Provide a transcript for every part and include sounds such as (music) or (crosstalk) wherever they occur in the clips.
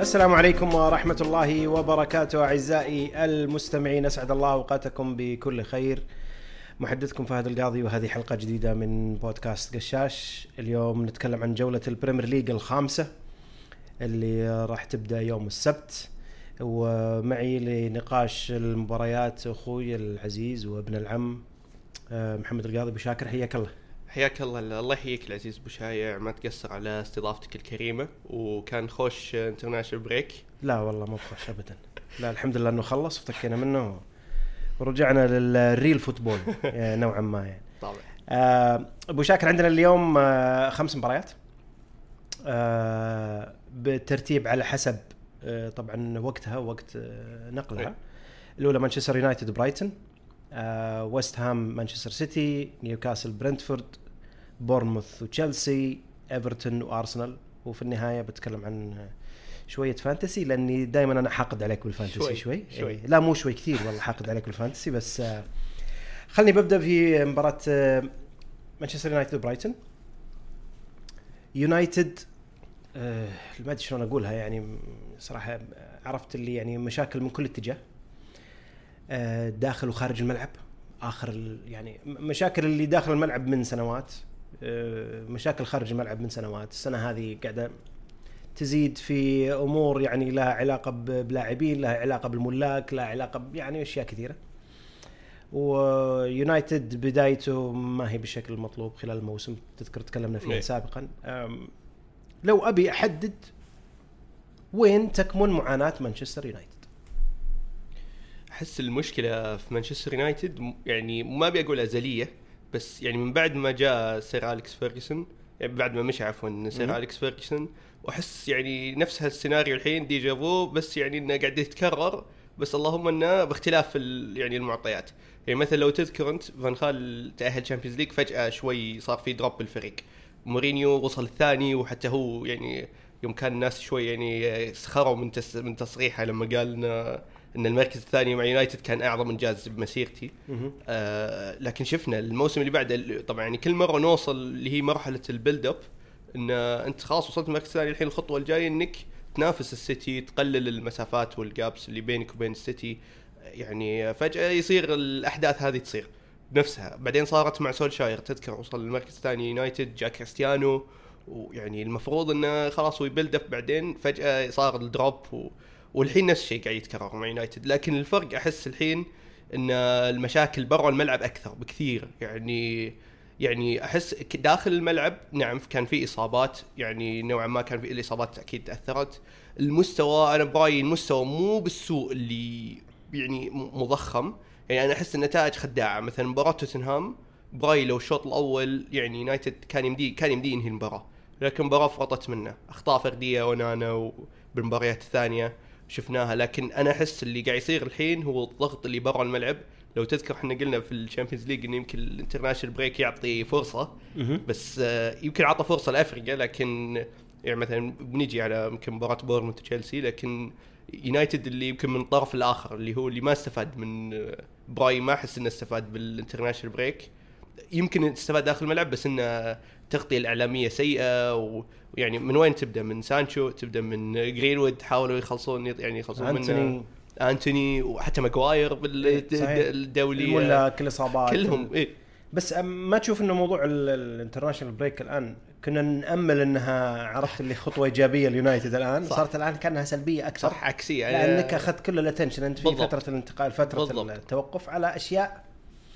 السلام عليكم ورحمة الله وبركاته أعزائي المستمعين أسعد الله أوقاتكم بكل خير. محدثكم فهد القاضي وهذه حلقة جديدة من بودكاست قشاش. اليوم نتكلم عن جولة البريمير ليج الخامسة اللي راح تبدأ يوم السبت. ومعي لنقاش المباريات أخوي العزيز وابن العم آه، محمد القاضي بو شاكر حياك الله. حياك الله. الله يحييك العزيز أبو شايع. ما تقصر على استضافتك الكريمة. وكان خوش international break لا والله مو بخوش ابدا. لا الحمد لله إنه خلص وفتكينا منه. ورجعنا لل real football. (laughs) نوعا ما يعني. طبعا. آه، أبو شاكر عندنا اليوم آه، خمس مباريات. آه، بالترتيب على حسب طبعا وقتها وقت نقلها. إيه. الأولى مانشستر يونايتد برايتون. آه، ويست هام مانشستر سيتي نيوكاسل برنتفورد بورنموث وتشيلسي ايفرتون وارسنال وفي النهاية بتكلم عن آه، شوية fantasy لأني دائما أنا حاقد عليك بال fantasy شوي, شوي، شوي. إيه. لا مو شوي كثير والله حاقد عليك بال fantasy بس آه، خلني ببدأ في مباراة آه، مانشستر يونايتد وبرايتون يونايتد آه، ما أدري شلون أقولها يعني صراحة عرفت اللي يعني مشاكل من كل اتجاه آه، داخل وخارج الملعب. آخر يعني مشاكل اللي داخل الملعب من سنوات. آه، مشاكل خارج الملعب من سنوات. السنة هذه قاعدة تزيد في أمور يعني لها علاقة بلاعبين لها علاقة بالملاك لها علاقة يعني أشياء كثيرة. ويونايتد بدايته ما هي بالشكل المطلوب خلال الموسم. تذكر تكلمنا فيها إيه. سابقا. لو أبي أحدد وين تكمن معاناة مانشستر يونايتد. أحس المشكلة في مانشستر يونايتد يعني ما أبي أقول أزلية بس يعني من بعد ما جاء سير أليكس فيرجسون يعني بعد ما مشى عفوا. سير أليكس فيرجسون وأحس يعني نفس هالسيناريو الحين déjà vu بس يعني إنه قاعد يتكرر بس اللهم إنه باختلاف يعني المعطيات يعني مثلا لو تذكر أنت فان خال تأهل تشامبيونز ليج فجأة شوي صار في drop بالفريق مورينيو وصل الثاني وحتى هو يعني يوم كان الناس شوي يعني سخروا من تس من تصريحه لما قال ان إن المركز الثاني مع يونايتد كان أعظم إنجاز بمسيرتي. آه لكن شفنا الموسم اللي بعده طبعا يعني كل مرة نوصل اللي هي مرحلة ال build up إن أنت خلاص وصلت المركز الثاني الحين الخطوة الجاية إنك تنافس السيتي تقلل المسافات وال gaps اللي بينك وبين السيتي. يعني فجأة يصير الأحداث هذه تصير بنفسها. بعدين صارت مع سولشاير تذكر وصل المركز الثاني يونايتد جاء كريستيانو ويعني المفروض إنه خلاص هو ي build up بعدين. فجأة صار ال drop و... والحين نفس الشيء قاعد يتكرر مع يونايتد. لكن الفرق أحس الحين إن المشاكل برا الملعب أكثر بكثير. يعني يعني أحس داخل الملعب نعم كان في إصابات يعني نوعا ما كان في الإصابات أكيد تأثرت. المستوى أنا برايي المستوى مو بالسوء اللي يعني مضخم. يعني أنا أحس النتائج خداعة. مثلا مباراة توتنهام برايي لو الشوط الأول يعني يونايتد كان يمدي كان يمدي ينهي المباراة. لكن المباراه فرطت منه. أخطاء فردية أونانا وبالمباريات الثانية. شفناها لكن أنا أحس اللي قاعد يصير الحين هو الضغط اللي برا الملعب. لو تذكر إحنا قلنا في الشامبيونز ليج انه يمكن ال international break يعطي فرصة بس آه، يمكن اعطى فرصة لأفرقة لكن يعني مثلا بنيجي على يمكن مباراة بورنموث وتشيلسي لكن يونايتد اللي يمكن من الطرف الآخر اللي هو اللي ما استفاد من آه، براي ما أحس إنه استفاد بال international break. يمكن استفاد داخل الملعب بس انه التغطيه الإعلامية سيئة ويعني من وين تبدأ؟ من سانشو تبدأ من جرينوود حاولوا يخلصون يعني يخلصون أنتوني. منه أنتوني وحتى ماجواير إيه، صحيح. بالدوليه الملاك الإصابات. كلهم إيه. بس ما تشوف إنه موضوع ال- ال international break الآن؟ كنا نأمل إنها عرفت اللي خطوة إيجابية اليونايتد الآن. صح. صارت الآن كأنها سلبية أكثر. صح عكسية. لأنك أخذت كل ال attention أنت في بالضبط. فترة الانتقال فترة بالضبط. التوقف على أشياء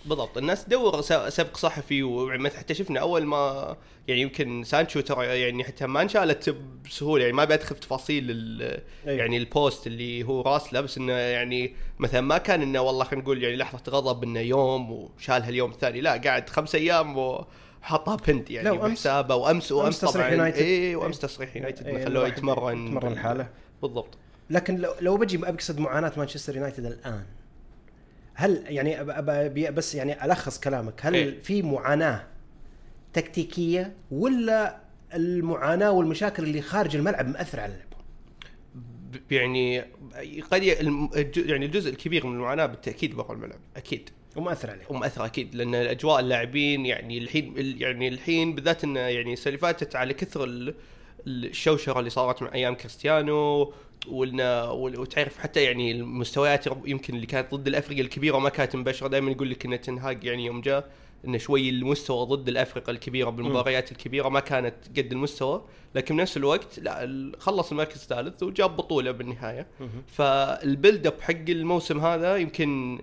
بالضبط الناس تدور سبق صحفي ومثلا حتى شفنا أول ما يعني يمكن سانشو ترى يعني حتى ما انشالت بسهولة يعني ما بدخل في تفاصيل أيوة. يعني ال post اللي هو راسله بس إنه يعني مثلا ما كان إنه والله خلينا نقول يعني لحظة غضب إنه يوم وشالها اليوم الثاني لا قاعد خمس أيام وحطها pinned يعني بحسابه وأمس وأمس تصريح طبعا يونايتد. اي وأمس تصريح يونايتد إيه، إيه خلوه الواحد يتمرن يتمرن لحاله. بالضبط لكن لو, لو بجي أقصد معاناة مانشستر يونايتد الآن هل يعني بس يعني ألخص كلامك هل إيه. في معاناة تكتيكية ولا المعاناة والمشاكل اللي خارج الملعب مأثر على اللعب؟ يعني قد يعني الجزء الكبير من المعاناة بالتأكيد برا الملعب أكيد ومأثر عليه ومأثر أكيد لأن اجواء اللاعبين يعني الحين ال- يعني الحين بالذات انه يعني السنة فاتت على كثر ال- الشوشرة اللي صارت مع أيام كريستيانو وإن وتعرف حتى يعني المستويات يمكن اللي كانت ضد الافرقه الكبيرة وما كانت مباشرة. دائما يقول لك إن تنهاج يعني يوم جاء انه شوي المستوى ضد الافرقه الكبيرة بالمباريات الكبيرة ما كانت قد المستوى لكن بنفس الوقت لا خلص المركز الثالث وجاب بطولة بالنهاية. فال build up حق الموسم هذا يمكن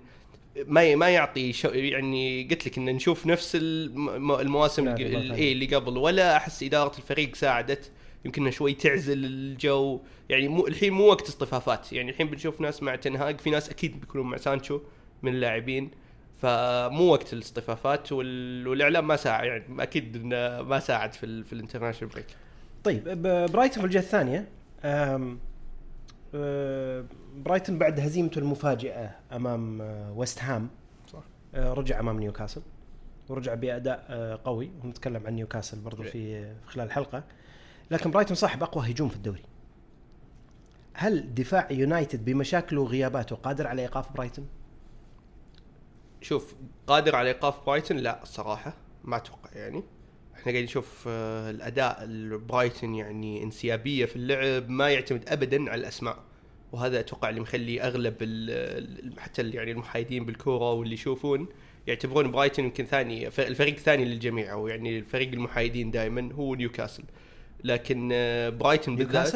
ما ما يعطي شو يعني قلت لك إن نشوف نفس الم- المواسم اللي. إيه اللي قبل. ولا أحس إدارة الفريق ساعدت. يمكن شوي تعزل الجو. يعني مو الحين مو وقت اصطفافات. يعني الحين بنشوف ناس مع تنهاج في ناس أكيد بيكونون مع سانشو من اللاعبين. فمو وقت الاصطفافات وال... والإعلام ما ساعد يعني أكيد إنه ما ساعد في ال... في ال international break. طيب برايتون في الجهة الثانية أم، أه، برايتون بعد هزيمته المفاجئة أمام ويست هام صح. أه، رجع أمام نيوكاسل ورجع بأداء قوي. ونتكلم عن نيوكاسل برضو في في خلال الحلقة لكن برايتون صاحب أقوى هجوم في الدوري. هل دفاع يونايتد بمشاكله وغياباته قادر على إيقاف برايتون؟ شوف قادر على إيقاف برايتون؟ لا الصراحه ما أتوقع يعني. إحنا قاعدين نشوف آه، الأداء البرايتون يعني انسيابية في اللعب ما يعتمد ابدا على الأسماء. وهذا أتوقع اللي مخلي أغلب حتى يعني المحايدين بالكورة واللي يشوفون يعتبرون برايتون يمكن ثاني الفريق الثاني للجميع أو يعني الفريق المحايدين دائما هو نيوكاسل. لكن آه، برايتون بالذات؟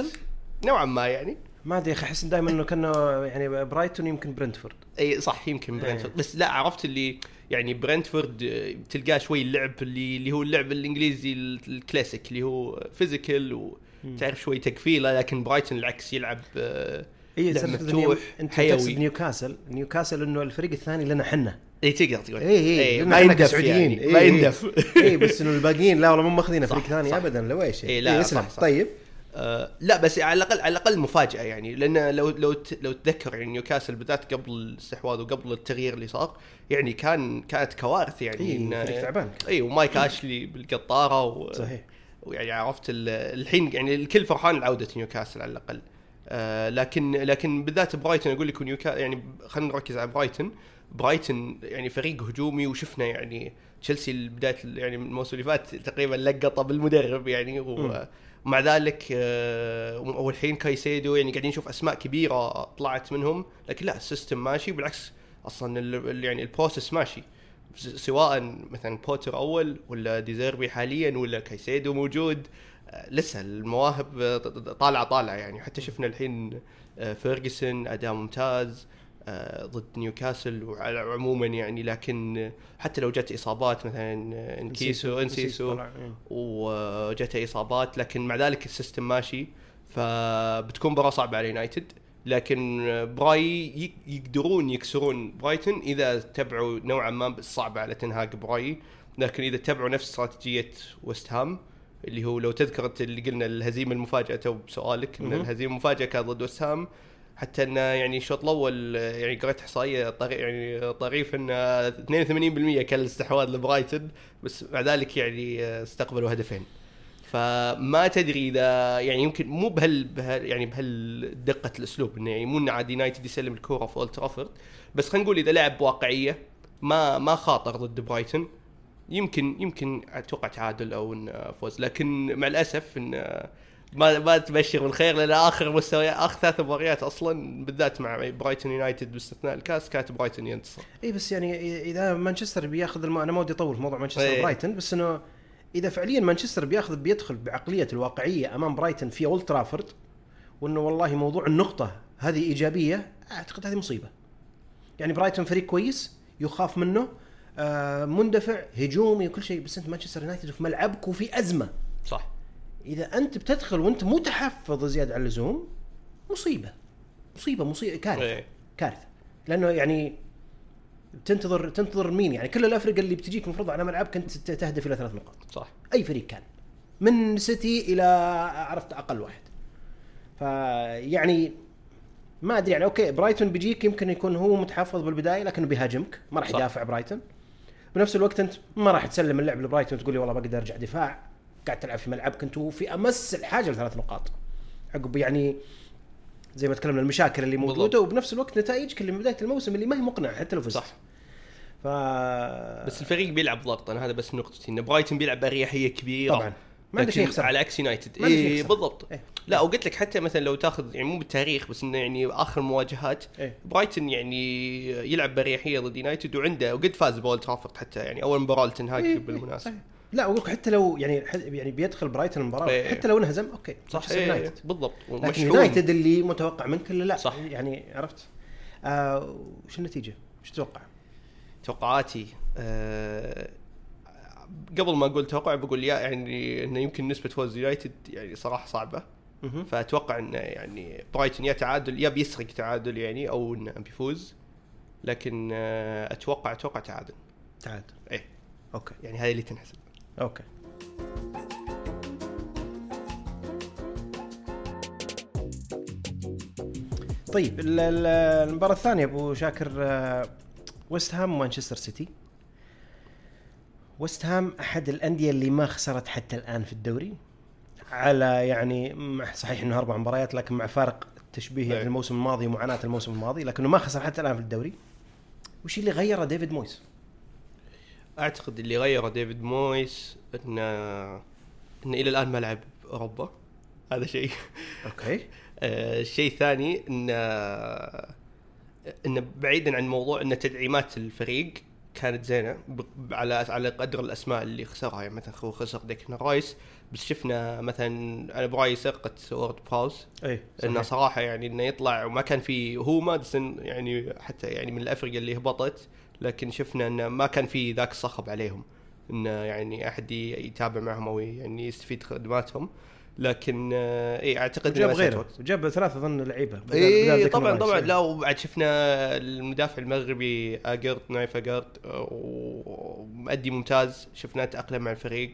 نوعا ما يعني. ما أدري يا أخي احس دائما إنه كأنه يعني برايتون يمكن برنتفورد. إي صح يمكن برنتفورد. بس لا عرفت اللي يعني برنتفورد آه، تلقاه شوي اللعب اللي اللي هو اللعب الإنجليزي ال- الكلاسيك اللي هو physical وتعرف شوي تكفيله لكن برايتون العكس يلعب آه، اي صرت مفتوح أنت حيوي. نيوكاسل؟ نيوكاسل إنه الفريق الثاني لنا حنا. اي تقدر تقول. اي اي إي، لأن ما يندف. يعني. إي، ما إي. يندف. اي بس إنه الباقيين لا والله مو ماخذين فريق ثاني صح. ابدا لو إيش إي، لا، اسلم صح، صح. طيب. آه لا بس على الأقل على الأقل مفاجأة يعني لأن لو لو لو تذكر يعني نيوكاسل بالذات قبل الاستحواذ وقبل التغيير اللي صار يعني كان كانت كوارث يعني اي إن- فريق تعبان. اي ومايك أشلي بالقطارة و... صحيح. ويعني عرفت ال- الحين يعني الكل فرحان لعودة نيوكاسل على الأقل. آه لكن لكن بالذات برايتون أقول لك نيوكاسل يعني خلينا نركز على برايتون. برايتون يعني فريق هجومي وشفنا يعني تشيلسي بداية يعني الموسم اللي فات تقريبا لقطه بالمدرب يعني و- ومع ذلك آه والحين كايسيدو يعني قاعدين نشوف أسماء كبيرة طلعت منهم لكن لا ال system ماشي. بالعكس أصلا ال- يعني ال process ماشي. سواء مثلا بوتر أول ولا ديزيربي حاليا ولا كايسيدو موجود آه، لسه المواهب آه، طالعه طالعة يعني. حتى شفنا الحين آه، فيرجسون أداء ممتاز ضد نيوكاسل وعموما يعني. لكن حتى لو جت إصابات مثلا إنكيسو انسيسو طلع، إي. وجته إصابات لكن مع ذلك ال system ماشي. فبتكون مباراة صعبة على يونايتد. لكن براي ي- يقدرون يكسرون برايتون إذا تبعوا نوعا ما صعبة على تنهاج براي لكن إذا تبعوا نفس استراتيجية ويست هام اللي هو لو تذكر أنت اللي قلنا الهزيمة المفاجأة تو بسؤالك إن. الهزيمة المفاجأة كانت ضد ويست هام حتى انه يعني الشوط الأول يعني قريت إحصائية طري يعني طريف إن 82% كان الاستحواذ لبرايتون بس مع ذلك يعني استقبلوا هدفين فما تدري إذا يعني يمكن مو بهال, بهال يعني بهالدقة الأسلوب إنه يعني مو عاد يونايتد يسلم الكورة في اولد ترافورد بس خلينا نقول إذا لعب بواقعية ما ما خاطر ضد برايتون يمكن يمكن أتوقع تعادل أو فوز لكن مع الأسف إن ما ما تبشر بالخير لأن آخر مستوى آخر ثلاث مباريات أصلا بالذات مع برايتون يونايتد باستثناء الكاس كانت برايتون ينتصر اي بس يعني إذا مانشستر بياخذ الم... أنا ما ودي أطول في موضوع مانشستر. برايتون بس إنه إذا فعليا مانشستر بياخذ بيدخل بعقلية الواقعية أمام برايتون في أولد ترافورد وإنه والله موضوع النقطة هذه إيجابية أعتقد هذه مصيبة. يعني برايتون فريق كويس يخاف منه آه مندفع هجومي وكل شيء بس أنت مانشستر يونايتد في ملعبك وفي أزمة. صح. إذا أنت بتدخل وأنت متحفظ زيادة عن اللزوم مصيبة. مصيبة مصيبة كارثة. إيه. كارثة. لأنه يعني تنتظر تنتظر مين يعني؟ كل الأفرقة اللي بتجيك المفروض على ملعبك انت ت- تهدف إلى ثلاث نقاط. صح. أي فريق كان. من سيتي إلى عرفت أقل واحد. فيعني ما أدري يعني okay برايتون بيجيك يمكن يكون هو متحفظ بالبداية لكنه بيهاجمك ما راح. يدافع برايتون. بنفس الوقت أنت ما راح تسلم اللعب لبرايتون تقول لي والله بقدر أرجع دفاع قاعد تلعب في ملعبك انت وفي أمس الحاجة لثلاث نقاط. عقب يعني زي ما تكلمنا المشاكل اللي موجودة بالضبط. وبنفس الوقت نتائجك اللي من بداية الموسم اللي ما هي مقنعة حتى لو فزت. صح. ف بس الفريق بيلعب ضغط أنا هذا بس نقطتي إن برايتون بيلعب باريحيه كبيرة طبعا ما عنده شيء يخسر على عكس يونايتد اي. بالضبط إيه. لا وقلت لك حتى مثلا لو تاخذ يعني مو بالتاريخ بس إنه يعني آخر مواجهات إيه. برايتون يعني يلعب بأريحية ضد يونايتد وعنده وقد فاز بأولد ترافورد حتى يعني أول مباراة لتنهاج إيه، بالمناسبة صحيح. لا أقول لك حتى لو يعني يعني بيدخل برايتون المباراة إيه. حتى لو انهزم okay صح إيه يونايتد بالضبط لكن. يونايتد اللي متوقع منك لا صح. يعني عرفت آه وش النتيجة؟ وش تتوقع؟ توقعاتي آه قبل ما أقول توقع بقول يا يعني إنه يمكن نسبة فوز يونايتد يعني صراحة صعبة. فأتوقع إنه يعني برايتون يا تعادل يا بيسرق تعادل يعني أو إنه بيفوز لكن آه أتوقع أتوقع تعادل. تعادل إيه. okay. يعني هذه اللي تنحسب. okay. طيب ال- ال- المباراة الثانية أبو شاكر آه، ويست هام ومانشستر سيتي ويست هام أحد الأندية اللي ما خسرت حتى الآن في الدوري. على يعني صحيح إنه أربع مباريات لكن مع فارق التشبيه يعني. الموسم الماضي ومعاناة الموسم الماضي لكنه ما خسر حتى الآن في الدوري. وش اللي غيره ديفيد مويس؟ أعتقد اللي غيره ديفيد مويس انه انه إلى الآن ما لعب أوروبا. هذا شيء. okay. (laughs) آه، الشيء الثاني إن انه بعيدا عن موضوع إن تدعيمات الفريق كانت زينة على على قدر الأسماء اللي خسرها. يعني مثلا هو خسر ديكلن رايس بس شفنا مثلا أنا برايي سرقة وورد براوز اي إنه صراحة يعني إنه يطلع وما كان في هو ماديسون يعني حتى يعني من الافرقه اللي هبطت لكن شفنا إنه ما كان في ذاك الصخب عليهم. إنه يعني أحد يتابع معهم أو يعني يستفيد خدماتهم. لكن آه، إي أعتقد مسألة غيره. وقت. وجاب ثلاثة اظن بدال إي طبعا. طبعا. لا وبعد شفنا المدافع المغربي أكرد نايف أكرد ومؤدي ممتاز. شفناه تأقلم مع الفريق.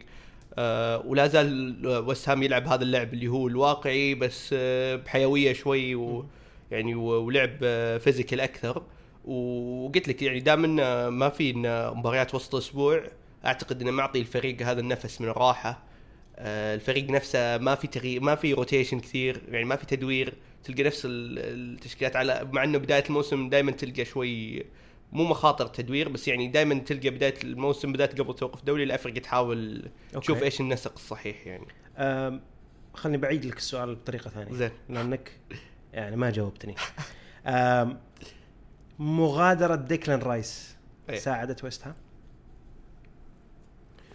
آه، ولا زال وست هام يلعب هذا اللعب اللي هو الواقعي بس آه، بحيوية شوي و يعني و- ولعب آه، physical أكثر. وقلت لك يعني دام ما في مباريات وسط الأسبوع أعتقد إنه معطي الفريق هذا النفس من الراحة. آه، الفريق نفسه ما في تغيير ما في rotation كثير يعني ما في تدوير تلقى نفس ال- التشكيلات على مع إنه بداية الموسم دائما تلقى شوي مو مخاطر تدوير بس يعني دائما تلقى بداية الموسم بداية قبل توقف دولي الافرقه تحاول okay. تشوف إيش النسق الصحيح يعني أم، خلني بعيد لك السؤال بطريقة ثانية زين. لأنك يعني ما جاوبتني أم، مغادرة ديكلان رايس إيه. ساعدت ويست هام؟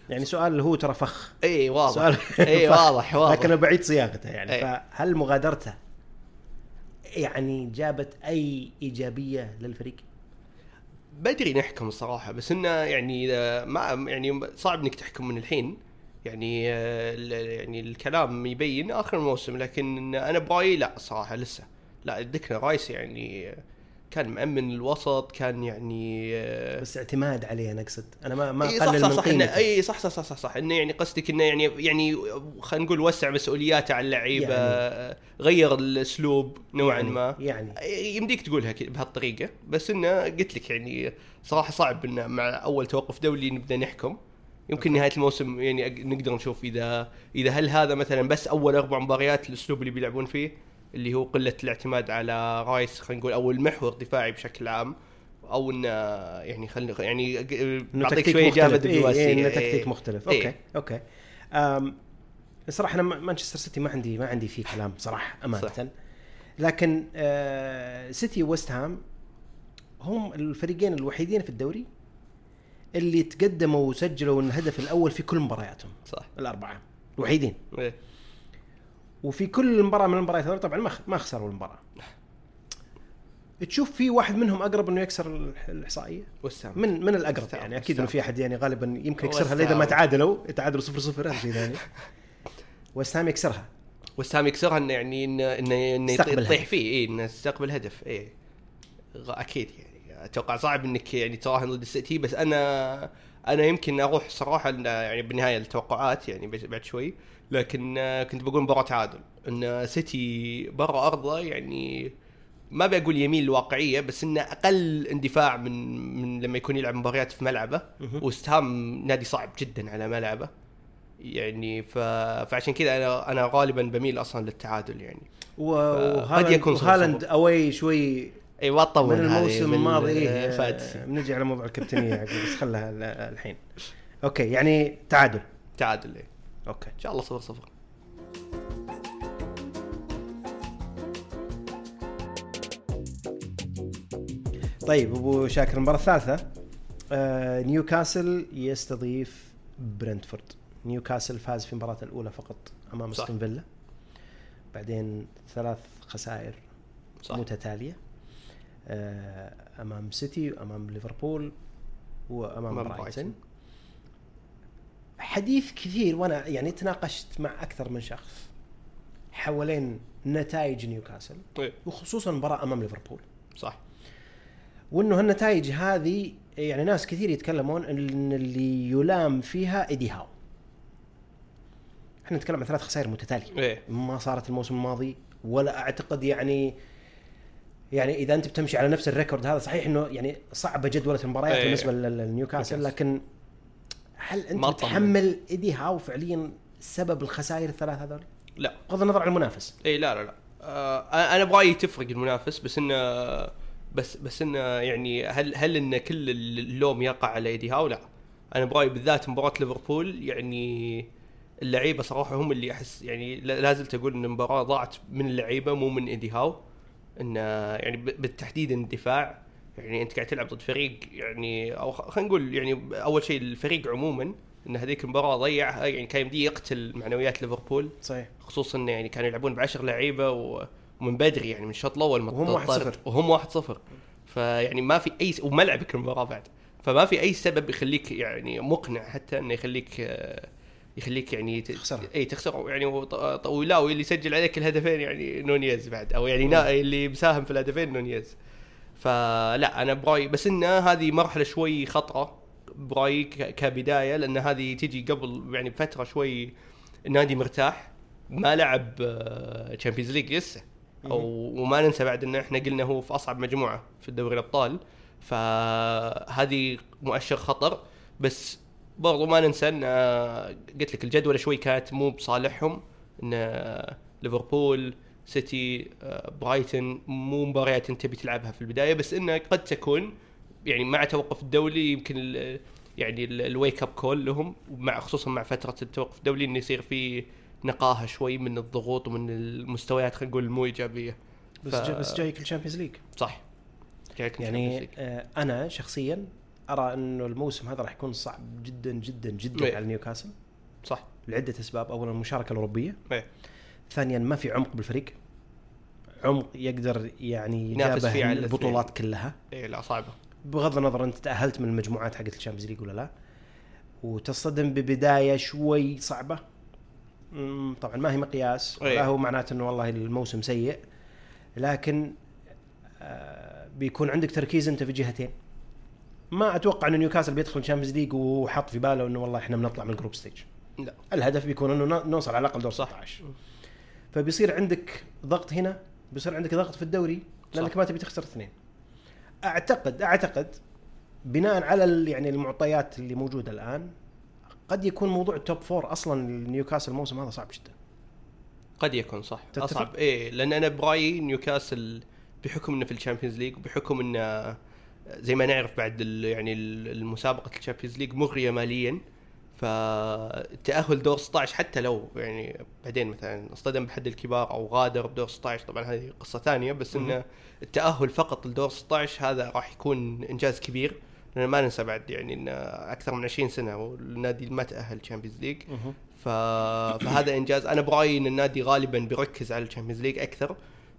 يعني سؤال اللي هو ترى فخ. اي واضح. سؤال (laughs) اي. واضح واضح. لكن بعيد صياغته يعني. إيه. فهل مغادرته يعني جابت أي إيجابية للفريق؟ بدري نحكم الصراحه بس إنه يعني إذا ما يعني صعب إنك تحكم من الحين. يعني يعني الكلام يبين آخر الموسم لكن أنا برايي لا الصراحه لسه. لا ديكنا رايس يعني. كان مأمن الوسط كان يعني آه، بس اعتماد عليه أنا أقصد. أنا ما ما صح أقلل صح من صح قيمته. اي صح صح صح صح, صح. إنه يعني قصدك إنه يعني يعني خلينا نقول وسع مسؤولياته على اللعيبة يعني. غير الأسلوب نوعا يعني- ما. يعني. يمديك تقولها بهالطريقة. بس إنه قلت لك يعني صراحة صعب إنه مع أول توقف دولي نبدأ نحكم. يمكن نهاية الموسم يعني نقدر نشوف اذا إذا هل هذا مثلا بس أول أربع مباريات الأسلوب اللي بيلعبون فيه اللي هو قلة الاعتماد على رايس خلينا نقول أو المحور الدفاعي بشكل عام أو انه يعني خلينا يعني بعطيك شوية إجابة إيه دبلوماسية. إيه إنه إيه. تكتيك مختلف. إيه. أوكي okay. أم الصراحه أنا مانشستر سيتي ما عندي ما عندي فيه كلام صراحة أمانة. صح. لكن آه سيتي وويست هام هم الفريقين الوحيدين في الدوري اللي تقدموا وسجلوا الهدف الأول في كل مبارياتهم. صح. الأربعة. الوحيدين. إيه. وفي كل مباراه من المباريات هذول طبعا ما خسروا المباراة. تشوف في واحد منهم أقرب إنه يكسر الإحصائية؟ وسام من من الأقرب وسام، يعني. أكيد إنه. في أحد يعني غالبا يمكن يكسرها اذا ما. تعادلوا. تعادلوا صفر صفر هذا شيء ثاني. (laughs) وسام يكسرها. وسام يكسرها إنه يعني انه انه يستقبل يطيح. فيه. اي إنه يستقبل هدف. اي أكيد يعني. أتوقع صعب إنك يعني تراهن ضد السيتي بس أنا أنا يمكن أروح صراحة إن يعني بالنهايه التوقعات يعني بعد شوي. لكن آه، كنت بقول مباراة تعادل إن سيتي برا أرضه يعني ما بقول يميل الواقعيه بس إنه أقل اندفاع من من لما يكون يلعب مباريات في ملعبه. وستهام نادي صعب جدا على ملعبه. يعني ف... فعشان كذا أنا أنا غالبا بميل أصلا للتعادل يعني. و- قد وهالاند يكون وهالاند. أوي شوي إي ما تطول من الموسم الماضي إيه آه، بنجي على موضوع الكابتنية بس خلها ال- الحين. okay يعني تعادل. تعادل إيه. okay. إن شاء الله صفر صفر. طيب أبو شاكر المباراة الثالثة. آه نيوكاسل يستضيف برنتفورد. نيوكاسل فاز في المباراة الأولى فقط أمام. أستون فيلا. بعدين ثلاث خسائر صح. متتالية. آه أمام سيتي وامام ليفربول وأمام برايتون. حديث كثير وأنا يعني تناقشت مع أكثر من شخص حوالين نتائج نيوكاسل إيه، وخصوصا المباراه أمام ليفربول. صح. وإنه هالنتائج هذه يعني ناس كثير يتكلمون إن اللي يلام فيها ايدي هاو. إحنا نتكلم عن ثلاث خسائر متتالية. إيه. ما صارت الموسم الماضي ولا أعتقد يعني يعني إذا أنت بتمشي على نفس ال record هذا صحيح إنه يعني صعبة جدولة المباريات إيه. بالنسبة لل- للنيوكاسل نيوكاسل. لكن هل أنت ما تطمن. تحمل إيدي هاو فعليا سبب الخسائر الثلاث هذول؟ لا. بغض النظر عن المنافس. إي لا لا لا. آه أنا برايي تفرق المنافس بس إنه بس بس إنه يعني هل هل إن كل اللوم يقع على إيدي هاو؟ لا. أنا برايي بالذات مباراة ليفربول يعني اللعيبة صراحة هم اللي أحس يعني لا زلت أقول إن المباراة ضاعت من اللعيبة مو من إيدي هاو. إن يعني بالتحديد الدفاع يعني أنت قاعد تلعب ضد فريق يعني أو خلينا نقول يعني أول شيء الفريق عموما إن هذيك المباراة ضيع يعني كان يمديه يقتل معنويات ليفربول صحيح خصوصا انه يعني كانوا يلعبون بعشر لعيبة ومن بدري يعني من الشوط الأول وهم تطرد. 1-0. وهم 1 0 فيعني ما في أي س... وملعبك المباراه بعد فما في أي سبب يخليك يعني مقنع حتى إنه يخليك يخليك يعني ت... تخسرها. إي تخسر يعني ولا واللي يسجل عليك الهدفين يعني نونيز بعد أو يعني نا... اللي مساهم في الهدفين نونيز فلا أنا برايي بس ان هذه مرحلة شوي خطرة برايي كبداية لأن هذه تجي قبل يعني بفترة شوي النادي مرتاح. ما لعب Champions League لسه. أو وما ننسى بعد إن إحنا قلنا هو في أصعب مجموعة في دوري الأبطال. فهذه مؤشر خطر. بس برضو ما ننسى إن آه، قلت لك الجدول شوي كانت مو بصالحهم. إن آه، ليفربول سيتي آه، برايتون مو مباريات انت تبي تلعبها في البداية بس انها قد تكون يعني مع توقف الدولي يمكن ال- يعني ال wake up call لهم ومع خصوصا مع فترة التوقف الدولي انه يصير في نقاهة شوي من الضغوط ومن المستويات خلينا نقول المو إيجابية. بس ف- بس جايك ال Champions League صح. جايك يعني آه أنا شخصيا أرى إنه الموسم هذا راح يكون صعب جدا جدا جدا إيه. على نيوكاسل. صح. لعدة أسباب. اولا المشاركة الأوروبية. إيه. ثانيا ما في عمق بالفريق. عمق يقدر يعني ينافس فيه على البطولات كلها. إيه لا صعبة. بغض النظر أنت تأهلت من المجموعات حقت ال Champions League ولا لا وتصطدم ببداية شوي صعبة. طبعا ما هي مقياس إيه. ولا هو معناته إنه والله الموسم سيء. لكن آه بيكون عندك تركيز أنت في جهتين. ما أتوقع ان نيوكاسل بيدخل ال Champions League وحاط في باله إنه والله إحنا بنطلع من ال group stage لا. الهدف بيكون إنه نوصل على الأقل دور صح. 16 فبيصير عندك ضغط هنا بيصير عندك ضغط في الدوري لانك صح. ما تبي تخسر اثنين اعتقد أعتقد بناء على يعني المعطيات اللي موجودة الآن قد يكون موضوع ال top four أصلا نيوكاسل الموسم هذا صعب جدا قد يكون صح تتفق؟ أصعب إيه لأن أنا برأيي نيوكاسل بحكم إنه في ال Champions League وبحكم إنه زي ما نعرف بعد ال- يعني ال- المسابقة ال Champions League مغرية ماليا فالتاهل دور 16 حتى لو يعني بعدين مثلا اصطدم بحد الكبار أو غادر بدور 16 طبعا هذه قصة ثانية بس. إنه التأهل فقط لدور 16 هذا راح يكون إنجاز كبير. لأن ما ننسى بعد يعني انه أكثر من 20 سنة والنادي ما تأهل Champions League ف... فهذا إنجاز. أنا برأيي إن النادي غالبا بيركز على ال Champions League أكثر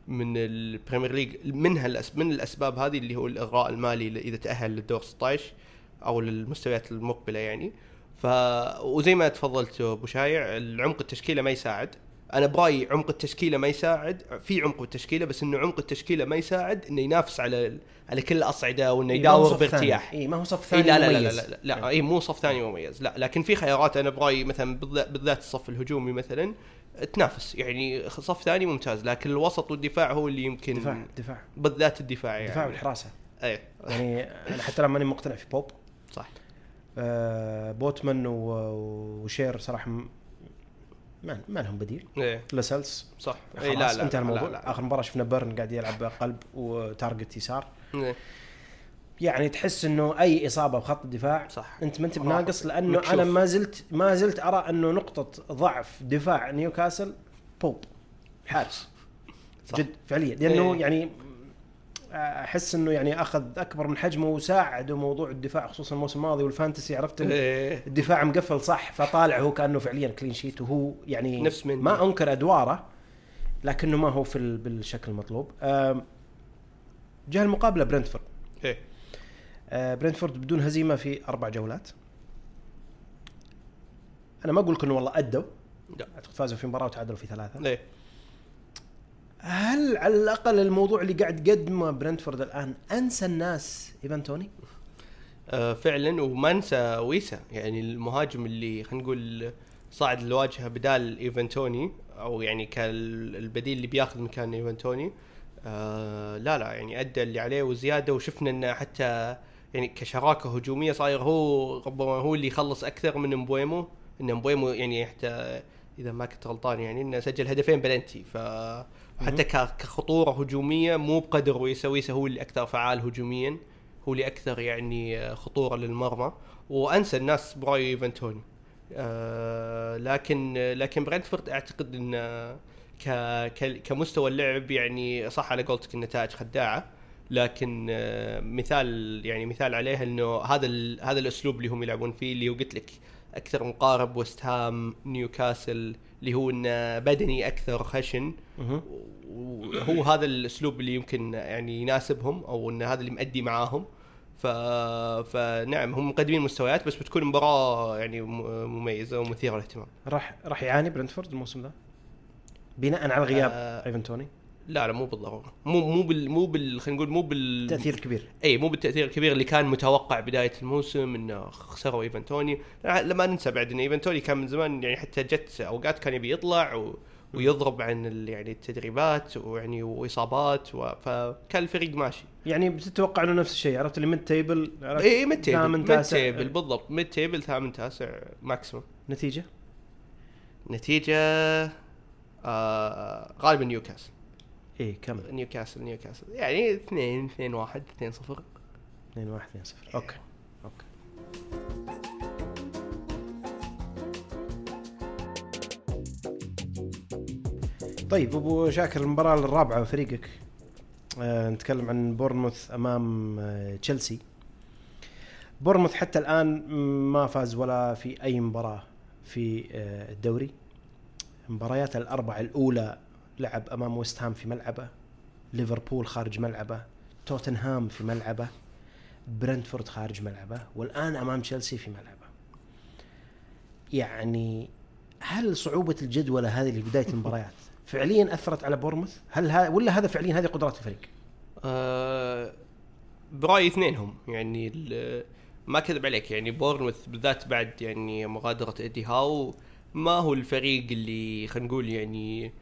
من ال Premier League منها الأس... من الأسباب هذه اللي هو الإغراء المالي إذا تأهل للدور 16 أو للمستويات المقبلة يعني. ف وزي ما تفضلت أبو شايع العمق التشكيلة ما يساعد. أنا برايي عمق التشكيلة ما يساعد في عمق بالتشكيله بس إنه عمق التشكيلة ما يساعد إنه ينافس على على كل الأصعدة وإنه يداور بارتياح. اي ما هو صف اي ثاني لا لا لا لا مميز. لا, لا, لا اي مو صف ثاني مميز. لا لكن في خيارات أنا برايي مثلا بالذات- الصف الهجومي مثلا تنافس. يعني صف ثاني ممتاز لكن الوسط والدفاع هو اللي يمكن دفاع دفاع. بالذات الدفاع يعني. دفاع والحراسة. إيه. يعني أنا حتى لما ماني مقتنع في بوب. بوتمان و- وشير صراحة ما ما لهم بديل إيه لاسيلس صح خلاص اي لا لا انتهى لا الموضوع لا لا. آخر مباراة شفنا بيرن قاعد يلعب قلب وتارجت يسار إيه. يعني تحس إنه أي إصابة بخط الدفاع صح. أنت ما أنت. بناقص لأنه مكشوف. أنا ما زلت ما زلت أرى إنه نقطة ضعف دفاع نيوكاسل بوب الحارس. جد فعليا لأنه إيه. يعني أحس إنه يعني أخذ أكبر من حجمه وساعده موضوع الدفاع خصوصا الموسم الماضي وال fantasy عرفت؟ إيه. الدفاع مقفل صح فطالع هو كأنه فعليا clean sheet وهو يعني نفس مندي. ما أنكر أدواره لكنه ما هو في ال- بالشكل المطلوب. جهة المقابلة برنتفورد إيه. آه، برنتفورد بدون هزيمة في أربع جولات. أنا ما أقول لك إنه والله أدوا. لا. أعتقد فازوا في مباراة وتعادلوا في ثلاثة. ليه هل على الأقل الموضوع اللي قاعد يقدمه برنتفورد الآن أنسى الناس إيفان توني؟ آه فعلا وما ننسى ويسا. يعني المهاجم اللي خلينا نقول صاعد الواجهه بدال ايفان توني أو يعني كالبديل اللي بياخذ مكان ايفان توني آه لا لا يعني أدى اللي عليه وزيادة وشفنا إنه حتى يعني كشراكة هجومية صاير هو ربما هو اللي يخلص أكثر من مبويمو. إن مبويمو يعني حتى إذا ما كنت غلطان يعني إنه سجل هدفين بلنتي. ف وحتى ك- كخطورة هجومية مو بقدر ويسا ويسا هو اللي أكثر فعال هجوميا. هو اللي أكثر يعني خطورة للمرمى. وأنسى الناس براي ايفان توني آه لكن لكن برنتفورد أعتقد إن ك- كمستوى اللعب يعني صح على قولتك النتائج خداعة. لكن آه، مثال يعني مثال عليها إنه هذا هذا الأسلوب اللي هم يلعبون فيه اللي قلت لك أكثر مقارب وست هام نيوكاسل اللي هو إنه بدني أكثر خشن. وهو هذا الأسلوب اللي يمكن يعني يناسبهم أو إن هذا اللي مأدي معاهم. ف... فنعم هم مقدمين مستويات بس بتكون مباراة يعني مميزة ومثيرة للاهتمام. راح راح يعاني برنتفورد الموسم ذا؟ بناء على غياب آه. ايفان توني؟ لا لا مو بالضروره مو مو بال مو بال خلينا نقول مو بال تأثير كبير. إي مو بالتأثير الكبير اللي كان متوقع بداية الموسم إنه خسروا ايفان توني لما ننسى بعد إن ايفان توني كان من زمان يعني حتى جت أوقات كان يبي يطلع و... ويضرب عن يعني التدريبات ويعني وإصابات و... فكان الفريق ماشي. يعني بتتوقع انه نفس الشيء عرفت اللي mid table؟ إي mid table ثامن mid table بالضبط. mid table ثامن تاسع maximum نتيجة؟ نتيجة آه غالبا نيوكاسل. إيه كم نيوكاسل نيوكاسل. يعني 2 2 1 2 0 2 1 2 0 okay. okay. طيب أبو شاكر المباراة الرابعة فريقك آه نتكلم عن بورنموث أمام آه تشيلسي. بورنموث حتى الآن ما فاز ولا في أي مباراة في آه الدوري. مباريات الاربع الأولى لعب أمام ويست هام في ملعبه ليفربول خارج ملعبه توتنهام في ملعبه برنتفورد خارج ملعبه والآن أمام تشيلسي في ملعبه. يعني هل صعوبة الجدول هذه اللي بداية المباريات فعليا أثرت على بورموث؟ هل ها ولا هذا فعليا هذه قدرات الفريق؟ آه برأيي اثنينهم. يعني ما كذب عليك يعني بورنموث بالذات بعد يعني مغادرة إيدي هاو ما هو الفريق اللي خلينا نقول يعني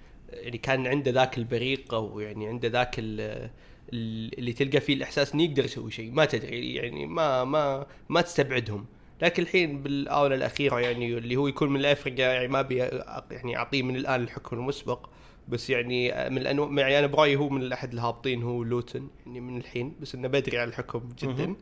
يعني كان عنده ذاك البريق أو يعني عنده ذاك ال- ال- اللي تلقى فيه الإحساس إنه يقدر يسوي شيء. ما تدري يعني ما ما ما تستبعدهم. لكن الحين بالآونة الأخيرة يعني اللي هو يكون من الافرقه يعني ما أبي أ- يعني أعطيه من الآن الحكم المسبق. بس يعني من الانواع يعني أنا برأيي هو من احد الهابطين هو لوتن يعني من الحين. بس إنه بدري على الحكم جدا.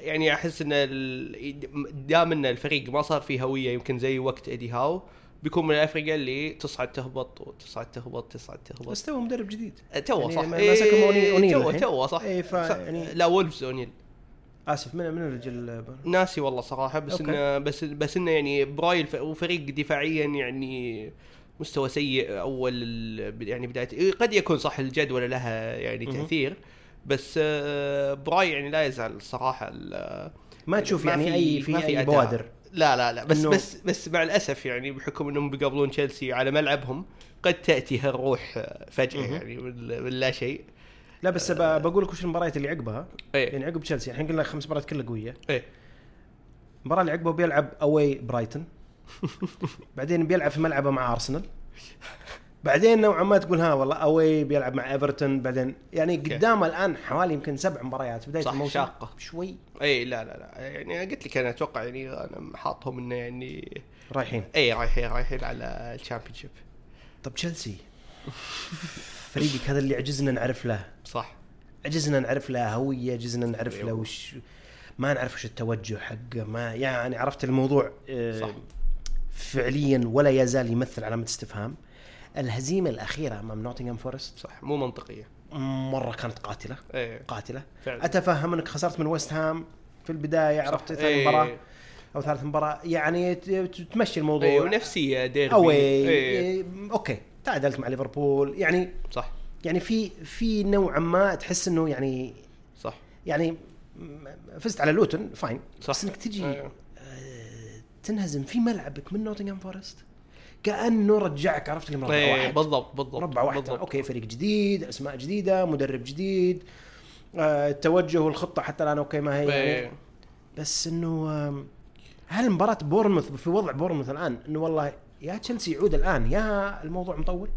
يعني أحس إن ال- دام إن الفريق ما صار فيه هوية يمكن زي وقت ايدي هاو بيكون من الافرقه اللي تصعد تهبط وتصعد تهبط تصعد تهبط بس تو مدرب جديد تو يعني صح ما- ماسكهم أونيل تو. تو صح إيه، ف-. يعني- لا وولفز اونيل آسف من من الرجل ناسي والله صراحة بس okay. انه بس بس إنه يعني براي الف... وفريق دفاعيا يعني مستوى سيء أول يعني بداية إيه، قد يكون صح الجدول لها يعني. تأثير بس آه، براي يعني لا يزال الصراحه ال- ما تشوف ما يعني اي في ما أي. بوادر لا لا لا. بس إنه- بس بس مع الأسف يعني بحكم إنهم بيقابلون تشيلسي على ملعبهم قد تأتي هالروح فجأة مهم. يعني من لا شيء. لا بس ب- بقول لك وش المباريات اللي عقبها؟ إيه. يعني عقب تشيلسي الحين قلنا خمس مباريات كلها قوية. إيه. المباراة اللي عقبها بيلعب away برايتون. (laughs) بعدين بيلعب في ملعبه مع أرسنال. بعدين نوعا ما تقول ها والله away بيلعب مع إيفرتون. بعدين يعني قدامه الآن حوالي يمكن سبع مباريات بداية صح، الموسم شاقة. شوي إي لا لا لا. يعني قلت لك أنا أتوقع يعني أنا حاطهم إنه يعني رايحين. إي رايحين رايحين على ال Championship طب تشيلسي. (laughs) فريقك هذا اللي عجزنا نعرف له. صح. عجزنا نعرف له هوية عجزنا نعرف له أيوه. وش ما نعرف وش التوجه حقه ما يعني عرفت الموضوع آه، صح. فعليا ولا يزال يمثل علامة استفهام. الهزيمة الأخيرة أمام نوتنغهام فورست؟ صح مو منطقية. مرة كانت قاتلة. إيه. قاتلة. فعلا. أتفهم إنك خسرت من ويست هام في البداية عرفت؟ ثاني إيه. مباراة أو ثالث مباراة. يعني تمشي الموضوع. إيه ونفسية ديربي. away إيه. إيه، okay. تعادلت مع ليفربول. يعني صح. يعني في في نوعا ما تحس إنه يعني صح. يعني فزت على لوتون fine. صح. بس إنك تجي إيه. آه، تنهزم في ملعبك من نوتنغهام فورست؟ كانه رجعك عرفت لي مربع إيه واحد. بالضبط بالضبط مربع واحد. بالضبط. okay فريق جديد أسماء جديدة مدرب جديد آه، التوجه والخطه حتى الآن okay ما هي يعني. إيه. بس إنه هل مباراة بورنموث في وضع بورنموث الآن إنه والله يا تشيلسي يعود الآن يا الموضوع مطول؟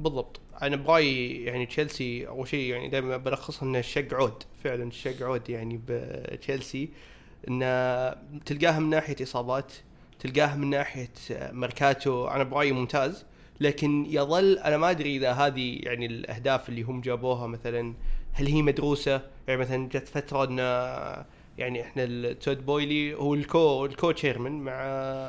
بالضبط. أنا برايي يعني تشيلسي أول شيء يعني دائما بلخصها انه الشق عود فعلا الشق عود يعني بتشيلسي انه تلقاها من ناحية إصابات تلقاها من ناحية ميركاتو أنا برايي ممتاز لكن يظل أنا ما أدري إذا هذه يعني الأهداف اللي هم جابوها مثلا هل هي مدروسة؟ يعني مثلا جت فترة إن يعني إحنا التود بويلي هو ال co ال co-chairman مع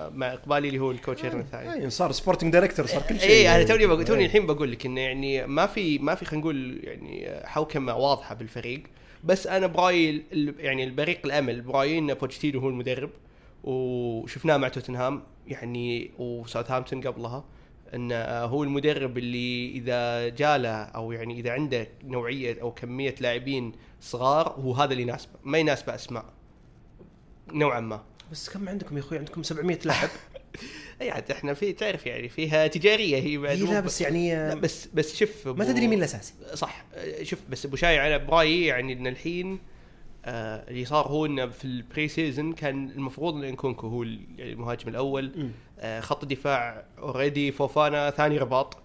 مع إقبالي اللي هو ال co-chairman الثاني. أي صار sporting director صار كل شيء. اي أنا توني بقول توني إيه. الحين بقول لك إنه يعني ما في ما في خلينا نقول يعني حوكمة واضحة بالفريق بس أنا برايي يعني البريق الأمل برايي إن بوتشيتينو هو المدرب. وشفناه مع توتنهام يعني وساوثهامبتون قبلها انه هو المدرب اللي إذا جاله أو يعني إذا عنده نوعية أو كمية لاعبين صغار هو هذا اللي يناسبه ما يناسبه أسماء نوعا ما. بس كم عندكم يا أخوي؟ عندكم 700 لاعب. (laughs) أي عاد إحنا في تعرف يعني فيها تجارية هي بعد لا بس يعني لا آه، بس بس شوف ما تدري مين الأساسي. صح آه، شوف بس أبو شايع أنا برايي يعني إن الحين آه اللي صار هو إنه في ال pre-season كان المفروض إن نكونكو هو يعني المهاجم الأول. آه خط الدفاع already فوفانا ثاني رباط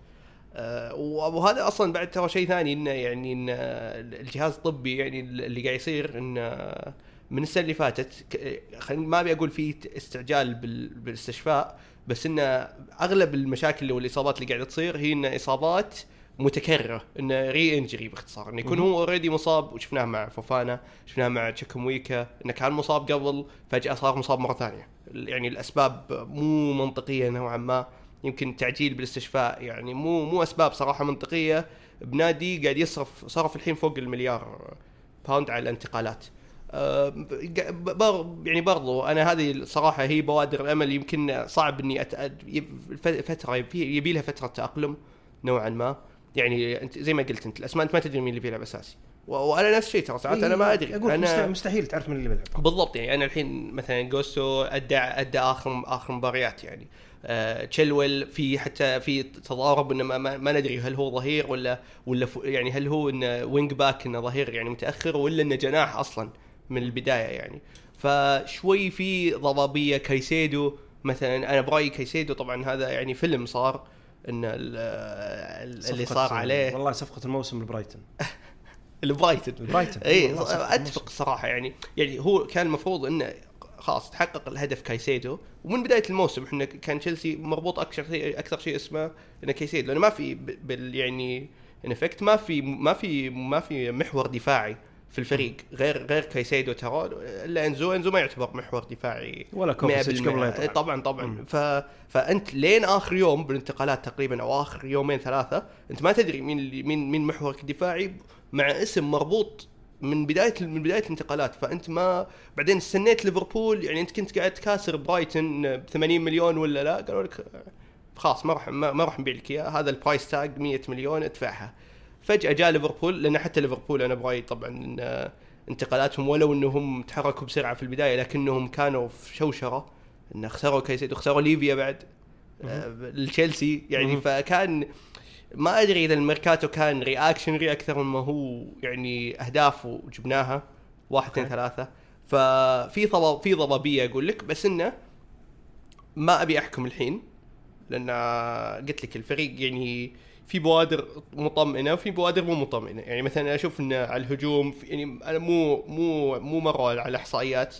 آه وهذا أصلا بعد ترى شيء ثاني إنه يعني آه، الجهاز الطبي يعني اللي قاعد يصير انه آه، من السنة اللي فاتت ما أبي أقول في استعجال بال- بالاستشفاء بس انه أغلب المشاكل والإصابات اللي قاعدة تصير هي انه إصابات متكرره إنه re-injury باختصار إنه يكون هو already مصاب وشفناه مع فوفانا شفناه مع تشوكويميكا إنه كان مصاب قبل فجأة صار مصاب مرة ثانية. يعني الأسباب مو منطقية نوعا ما. يمكن تعجيل بالاستشفاء يعني مو مو أسباب صراحة منطقية. بنادي قاعد يصرف صرف الحين فوق المليار pound على الانتقالات. يعني برضو أنا هذه الصراحه هي بوادر الأمل يمكن صعب إني أت... فترة يبي يبي لها فترة تأقلم نوعا ما. يعني أنت زي ما قلت أنت الأسماء أنت ما تدري مين اللي بيلعب أساسي. وأنا نفس الشيء ترى ساعات أنا ما أدري. أقول إيه، مستحيل, تعرف من اللي بيلعب. بالضبط يعني أنا الحين مثلا جوستو أدى أدى اخر آخر مباريات يعني. آه تشيلويل في حتى في تضارب إنه ما, ما, ما ندري هل هو ظهير ولا ولا يعني هل هو إنه wing back إنه ظهير يعني متأخر ولا إنه جناح أصلا من البداية يعني. فشوي في ضبابية كايسيدو مثلا أنا برأيي كايسيدو طبعا هذا يعني فيلم صار. إن ال- ال- اللي صار عليه. والله صفقة الموسم لبرايتون. (laughs) البرايتون البرايتون اي أتفق صراحة يعني. يعني هو كان المفروض إنه خلاص تحقق الهدف كايسيدو. ومن بداية الموسم إحنا كان تشيلسي مربوط أكثر شيء أكثر شيء اسمه إنه كايسيدو. لأنه ما في بال يعني ان افكت ما في ما في ما في محور دفاعي. في الفريق. غير غير كايسيدو ترى إلا إنزو. إنزو ما يعتبر محور دفاعي ولا كوفاسيتش 100%. قبل. طبعا طبعا. ف... فأنت لين آخر يوم بالانتقالات تقريبا أو آخر يومين ثلاثة أنت ما تدري مين اللي مين مين محورك الدفاعي مع اسم مربوط من بداية من بداية الانتقالات. فأنت ما بعدين استنيت ليفربول يعني أنت كنت قاعد تكاسر برايتون ب 80 مليون ولا لا؟ قالوا لك خلاص ما راح ما راح نبيع لك إياه. هذا ال price tag 100 مليون ادفعها. فجأة جاء ليفربول لأن حتى ليفربول أنا برايي طبعا إن انتقالاتهم ولو إنهم تحركوا بسرعة في البداية لكنهم كانوا في شوشرة إن خسروا كايسيدو خسروا ليفيا بعد آه، لتشيلسي يعني مهم. فكان ما أدري إذا الميركاتو كان reactionary أكثر مما هو يعني أهداف وجبناها واحد اثنين. ثلاثة ففي ضباب في ضبابية أقول لك بس إنه ما أبي أحكم الحين لأن قلت لك الفريق يعني في بوادر مطمئنة وفي بوادر مو مطمئنة. يعني مثلا أشوف إنه على الهجوم يعني أنا مو مو مو مرة على الاحصائيات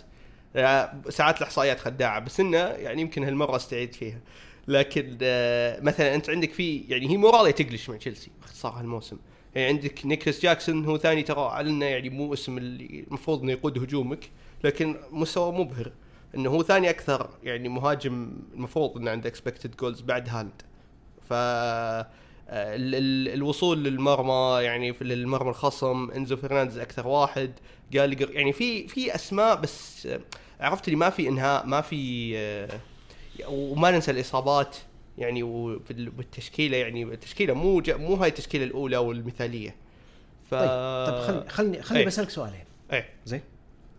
لا، ساعات الإحصائيات خداعه بس إنه يعني يمكن هالمرة استعيد فيها. لكن آه، مثلا أنت عندك في يعني هي مو راضية تclick مع تشيلسي باختصار هالموسم. يعني عندك نيكلاس جاكسون هو ثاني ترى اعلنا يعني مو اسم اللي المفروض إنه يقود هجومك لكن مستوى مبهر. إنه هو ثاني أكثر يعني مهاجم المفروض إنه عنده expected goals بعد هالاند. ف الوصول للمرمى يعني في للمرمى الخصم إنزو فرنانديز أكثر واحد جالجر يعني في في أسماء بس آه، عرفت اللي ما في إنهاء ما في آه، وما ننسى الإصابات يعني بالتشكيله يعني التشكيلة مو مو هاي التشكيلة الأولى والمثالية ف طيب طيب خلني خلني خلني إيه. بسألك سؤالين إيه زين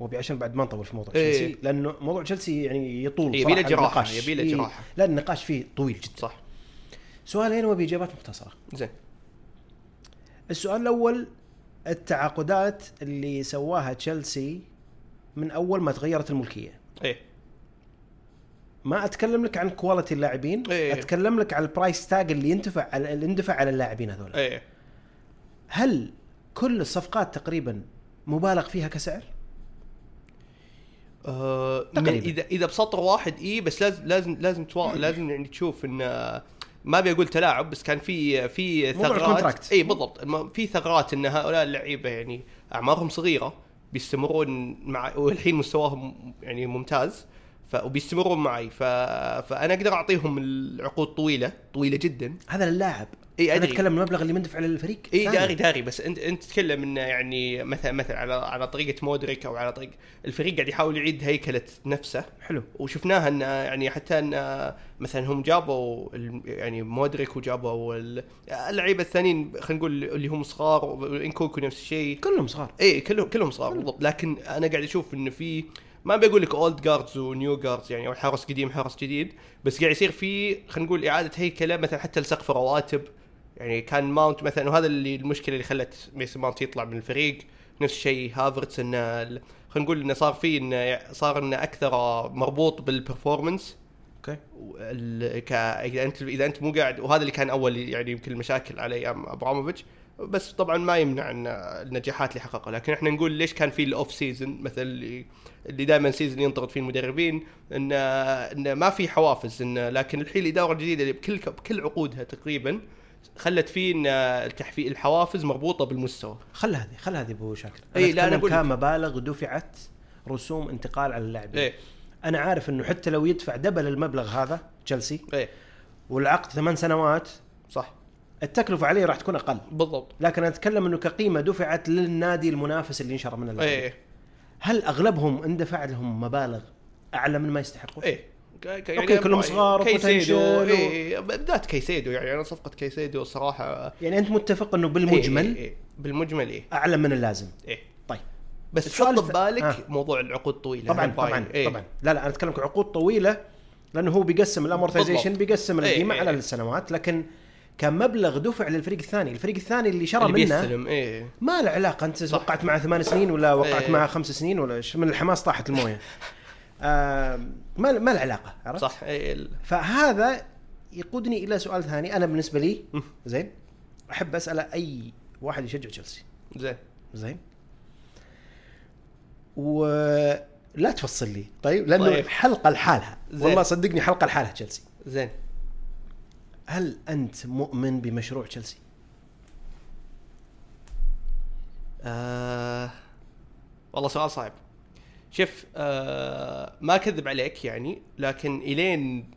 وأبي عشان بعد ما نطول في موضوع إيه. تشيلسي لأنه موضوع تشيلسي يعني يطول يبي له النقاش. يبي له إيه، جراحة. لا النقاش فيه طويل جدا صح سؤالين وابي إجابات مختصرة زين السؤال الأول التعاقدات اللي سواها تشيلسي من أول ما تغيرت الملكية إيه ما أتكلم لك عن quality اللاعبين إيه. أتكلم لك على ال price tag اللي ينتفع على اللي اندفع على اللاعبين هذول إيه هل كل الصفقات تقريبا مبالغ فيها كسعر آه من تقريباً. اذا إذا بسطر واحد اي بس لازم لازم لازم. لازم يعني تشوف إن ما أبي أقول تلاعب بس كان في في ثغرات. إي بالضبط. في ثغرات إن هؤلاء اللعيبة يعني أعمارهم صغيرة بيستمرون مع والحين مستواهم يعني ممتاز ف... وبيستمرون معي. ف... فأنا أقدر أعطيهم العقود طويلة طويلة جدا. هذا للاعب. إيه، أنا أدري. أتكلم المبلغ اللي مندفع للفريق؟ اي ثاني. داري داري بس أنت أنت تتكلم انه يعني مثلا مثلا على على طريقة مودريك أو على طريقه الفريق قاعد يحاول يعيد هيكلة نفسه. حلو. وشفناها إن يعني حتى إن مثلا هم جابوا يعني مودريك وجابوا ال- اللعيبة الثانيين خلينا نقول اللي هم صغار نكونكو نفس الشيء. كلهم صغار. اي كلهم كلهم صغار بالضبط. لكن أنا قاعد أشوف انه في ما بقول لك old guards و new guards يعني أو حرس قديم حرس جديد بس قاعد يصير في خلينا نقول إعادة هيكلة مثلا حتى لسقف رواتب. يعني كان ماونت مثلا وهذا اللي المشكلة اللي خلت ميسن ماونت يطلع من الفريق. نفس الشيء هافرتس إنه خلينا نقول إنه صار في إنه صار إنه أكثر مربوط بال performance okay. ك... إذا انت إذا أنت مو قاعد وهذا اللي كان أول يعني يمكن المشاكل على أيام ابراموفيتش بس طبعا ما يمنع إن النجاحات اللي حققها لكن إحنا نقول ليش كان في ال off-season مثل اللي اللي دائما season ينطرد فيه المدربين. ان إن ما في حوافز. ان لكن الحين الإدارة الجديدة اللي بكل بكل عقودها تقريبا خلت فيه إن التحفيز الحوافز مربوطة بالمستوى. خل هذه خل هذه ابو شاكر إيه، لا، أقول لك. كمبالغ دفعت رسوم انتقال على اللاعبين. إيه أنا عارف إنه حتى لو يدفع double المبلغ هذا تشيلسي إيه والعقد ثمان سنوات صح. التكلفة عليه راح تكون أقل. بالضبط. لكن أنا أتكلم إنه كقيمة دفعت للنادي المنافس اللي انشرى من اللاعبين. إيه هل أغلبهم اندفع لهم مبالغ أعلى من ما يستحقون؟ إيه ك- okay، كلهم صغار كايسيدو إيه بالذات كايسيدو يعني أنا صفقة كايسيدو الصراحه يعني أنت متفق إنه إيه بالمجمل إيه إيه بالمجمل إيه أعلى من اللازم إيه طيب بس حط ببالك آه. موضوع العقود طويلة طبعا. طبعا إيه. طبعا لا لا أنا أتكلم عقود طويلة لأنه هو بيقسم الامورتيزيشن. بيقسم إيه، القيمة إيه، على إيه. السنوات لكن كمبلغ دفع للفريق الثاني، الفريق الثاني اللي شرى اللي منه بيستلم إيه ما له علاقة أنت صح. وقعت معه ثمان سنين ولا وقعت إيه. معه خمس سنين ولا؟ من الحماس طاحت الموية. (laughs) آه ما ما له علاقه عرفت؟ صح ال- فهذا يقودني إلى سؤال ثاني. أنا بالنسبة لي زين أحب أسأل أي واحد يشجع تشيلسي. زين. زين. ولا تفصل لي. طيب لأنه طيب. حلقة لحالها. والله صدقني حلقة لحالها تشيلسي. زين. هل أنت مؤمن بمشروع تشيلسي؟ آه والله سؤال صعب. شوف آه ما أكذب عليك يعني لكن إلين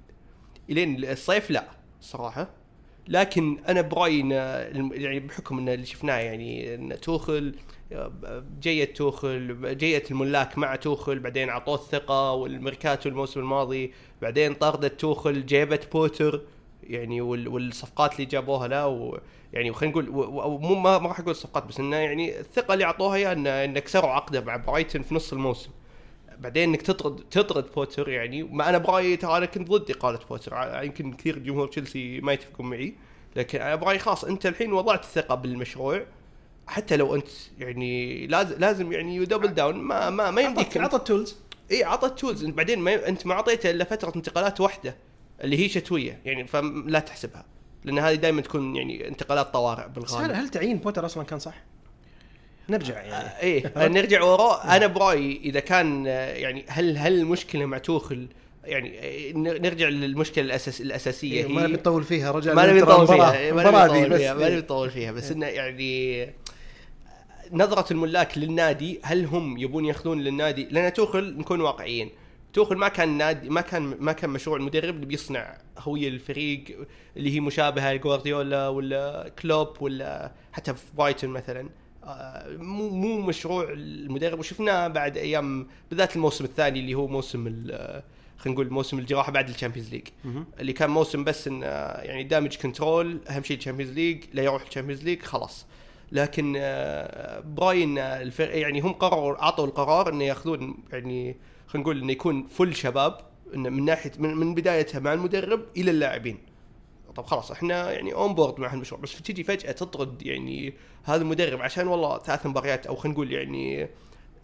إلين الصيف لا صراحة. لكن أنا برأيي يعني بحكم إن اللي شفناه يعني إن توخل جية توخل جية الملاك مع توخل بعدين أعطوه الثقة والميركاتو الموسم الماضي بعدين طردت توخل جيبت بوتر يعني وال- والصفقات اللي جابوها له يعني وخلينا نقول مو ما راح أقول الصفقات بس إنه يعني الثقة اللي أعطوها اياه إنه كسروا عقده مع برايتن في نص الموسم. بعدين إنك تطرد تطرد بوتر يعني ما أنا برايي ترى أنا كنت ضد اقاله بوتر. يمكن كثير جمهور تشيلسي ما يتفقون معي. لكن أنا برايي خلاص أنت الحين وضعت الثقة بالمشروع. حتى لو أنت يعني لازم لازم يعني يـ double down ما ما ما يمديك عطى ال tools إي عطى ال tools بعدين ما أنت ما أعطيته إلا فترة انتقالات واحدة اللي هي شتوية. يعني فلا تحسبها. لأن هذه دائما تكون يعني انتقالات طوارئ بس هل, بالغالب هل تعيين بوتر أصلا كان صح؟ نرجع يعني. إيه (laughs) نرجع وراء أنا برايي إذا كان آه، يعني هل هل المشكلة مع توخل يعني نرجع للمشكلة الأساس الأساسية. إيه، ما نبي نطول فيها رجال ما نبي نطول فيها ما نبي نطول فيها ما نبي إيه. نطول فيها. بس إنه يعني نظرة الملاك للنادي هل هم يبون ياخذون للنادي؟ لأن توخل نكون واقعيين. توخل ما كان نادي ما كان ما كان مشروع. المدرب اللي بيصنع هوية الفريق اللي هي مشابهة لجوارديولا ولا كلوب ولا حتى في برايتون مثلا. آه، مو مو مشروع المدرب وشفناه بعد أيام بالذات الموسم الثاني اللي هو موسم خلينا نقول موسم الجراحة بعد ال Champions League. اللي كان موسم بس انه يعني damage control أهم شيء ال Champions League لا يروح ال Champions League خلاص. لكن آه، برايي آه، الفرق يعني هم قرروا أعطوا القرار إنه ياخذون يعني خلينا نقول إنه يكون full شباب إنه من ناحية من, من بدايتها مع المدرب إلى اللاعبين. طب خلاص إحنا يعني on board مع هالمشروع بس تجي فجأة تطرد يعني هذا المدرب عشان والله ثلاث مباريات أو خلينا نقول يعني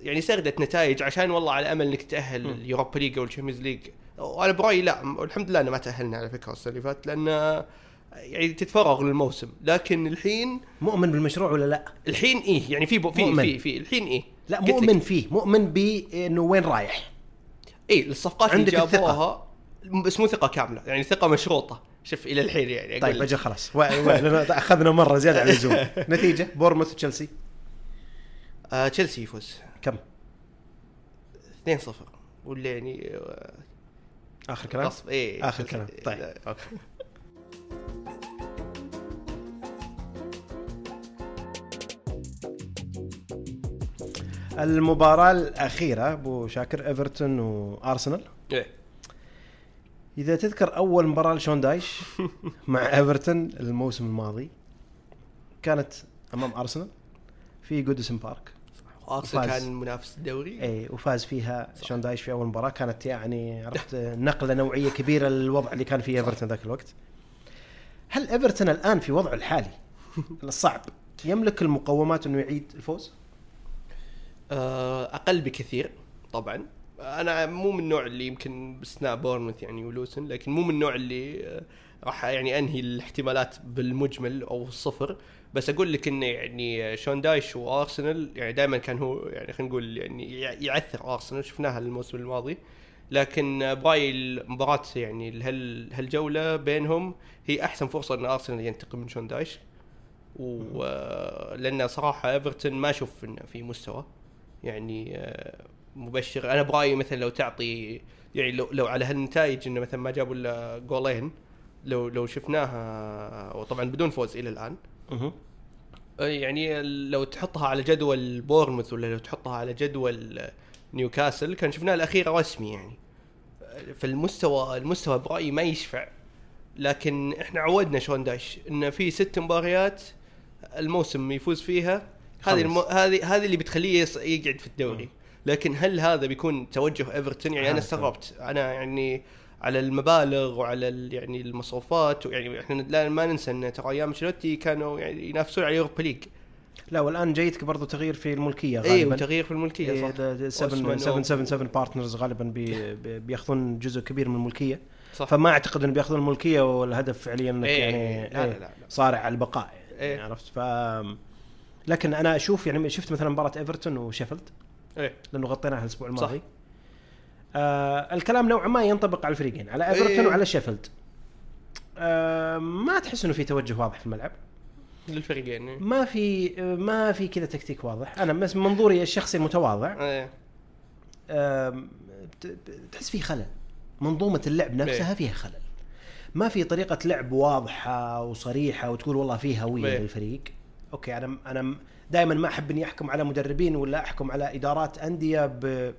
يعني سردت نتائج عشان والله على أمل إنك تأهل. ال Europa League أو ال Champions League وأنا برأيي لا الحمد لله إنه ما تأهلنا على فكرة السنة اللي فاتت لأن يعني تتفرغ للموسم لكن الحين مؤمن بالمشروع ولا لا؟ الحين إيه يعني في في. في في الحين إيه لا. مؤمن فيه مؤمن بإنه وين رايح إيه الصفقات اللي. جابوها بس مو ثقة كاملة يعني ثقة مشروطة شوف إلى الحين يعني أقول طيب. أجل خلاص. أخذنا مرة زيادة عن اللزوم. (laughs) نتيجة بورنموث تشيلسي. آه تشيلسي يفوز. كم؟ 2-0 ولا يعني آه، آخر كلام؟ غصب. إيه آخر كلام. طيب. لا، okay. المباراة الأخيرة أبو شاكر إيفرتون وأرسنال إيه. إذا تذكر أول مباراة لشون دايش (laughs) مع إيفرتون الموسم الماضي كانت أمام أرسنال في جودسون بارك. ارسنال. كان منافس الدوري. اي وفاز فيها شون دايش في أول مباراة. كانت يعني (laughs) عرفت نقلة نوعية كبيرة للوضع اللي كان فيه إيفرتون ذاك الوقت. هل إيفرتون الآن في وضعه الحالي؟ (laughs) الصعب. يملك المقومات إنه يعيد الفوز؟ آه، أقل بكثير طبعا. أنا مو من النوع اللي يمكن باستثناء بورنموث يعني ولوسن لكن مو من النوع اللي آه، راح يعني أنهي الاحتمالات بالمجمل أو الصفر. بس أقول لك إنه يعني شون دايش وأرسنال يعني دائما كان هو يعني خلينا نقول يعني يع- يعثر أرسنال شفناها الموسم الماضي. لكن آه، برايي المباراة يعني هال هالجولة بينهم هي أحسن فرصة إن أرسنال ينتقم من شون دايش. ولان صراحة إيفرتون ما أشوف إنه في مستوى. يعني آه، مبشر. أنا برايي مثلا لو تعطي يعني لو لو على هالنتائج إنه مثلا ما جابوا إلا جولين لو لو شفناها وطبعا بدون فوز إلى الآن. يعني لو تحطها على جدول بورنموث ولا لو تحطها على جدول نيوكاسل كان شفناها الأخيرة رسمي يعني. فالمستوى المستوى برايي ما يشفع. لكن إحنا عودنا شون داش إنه في ست مباريات الموسم يفوز فيها. هذه الم... هذه هذه اللي بتخليه يص... يقعد في الدوري. لكن هل هذا بيكون توجه إيفرتون؟ يعني أنا. استغربت. أنا يعني على المبالغ وعلى يعني المصروفات يعني إحنا لا ما ننسى إن ترى أيام أنشيلوتي كانوا يعني ينافسون على Europa League. لا والآن جايتك برضو تغيير في الملكية اي غالبا. وتغيير في الملكية إيه، صح. ده- ده 7 أوسمان 777 Partners غالبا بي بي- بيأخذون جزء كبير من الملكية. صح. فما أعتقد إنه بيأخذون الملكية والهدف فعليا إنك إيه، يعني إيه، لا، لا، لا. صارع على البقاء يعني إيه. عرفت؟ ف لكن أنا أشوف يعني شفت مثلا مباراة إيفرتون وشيفيلد. إيه لأنه غطيناها الأسبوع صح. الماضي آه الكلام نوعا ما ينطبق على الفريقين على إيفرتون إيه. وعلى شيفيلد آه ما تحس إنه في توجه واضح في الملعب للفريقين إيه. ما في آه، ما في كذا تكتيك واضح أنا بس من منظوري الشخصي المتواضع إيه بت- تحس في خلل منظومة اللعب نفسها إيه. فيها خلل ما في طريقة لعب واضحة وصريحة وتقول والله في هوية إيه. للفريق أوكي أنا أنا دائما ما أحب إني أحكم على مدربين ولا أحكم على إدارات أندية ب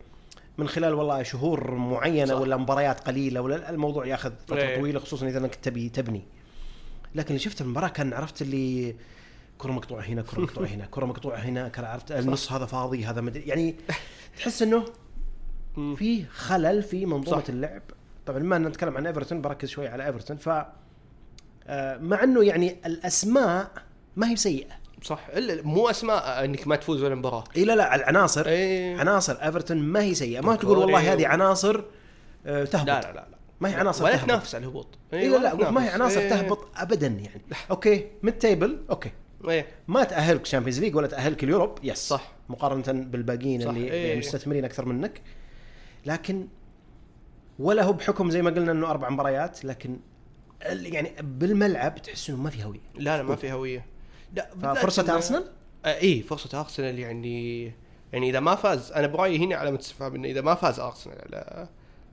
من خلال والله شهور معينة صح. ولا مباريات قليلة ولا الموضوع ياخذ فترة إيه. طويلة خصوصا إذا أنك تبي تبني لكن اللي شفت المباراة كان عرفت اللي كرة مقطوعة هنا كرة مقطوعة هنا كرة مقطوعة هنا كان عرفت النص هذا فاضي هذا مدري يعني تحس إنه. في خلل في منظومة صح. اللعب طبعا ان نتكلم عن إيفرتون بركز شوي على إيفرتون ف آه، مع إنه يعني الأسماء ما هي سيئة صح. إلا مو أسماء إنك ما تفوز ولا مباراة. إي لا لا العناصر. إيه عناصر إيفرتون ما هي سيئة. ما تقول والله هذه عناصر آه، تهبط. لا لا لا لا. ما هي عناصر ولا. تنافس على الهبوط. إي لا لا ما هي. عناصر إيه. تهبط ابدا يعني. Okay mid-table okay. إيه ما تأهلك Champions League ولا تأهلك اليوروب yes صح. مقارنة بالباقيين صح. اللي إيه. مستثمرين أكثر منك. لكن ولا هو بحكم زي ما قلنا إنه أربع مباريات لكن يعني بالملعب تحس إنه ما في هوية. لا لا ما في هوية. لا إنه- ارسنال آه إيه فرصة ارسنال يعني يعني إذا ما فاز أنا برأيي هنا علامه استفهام انه إذا ما فاز ارسنال على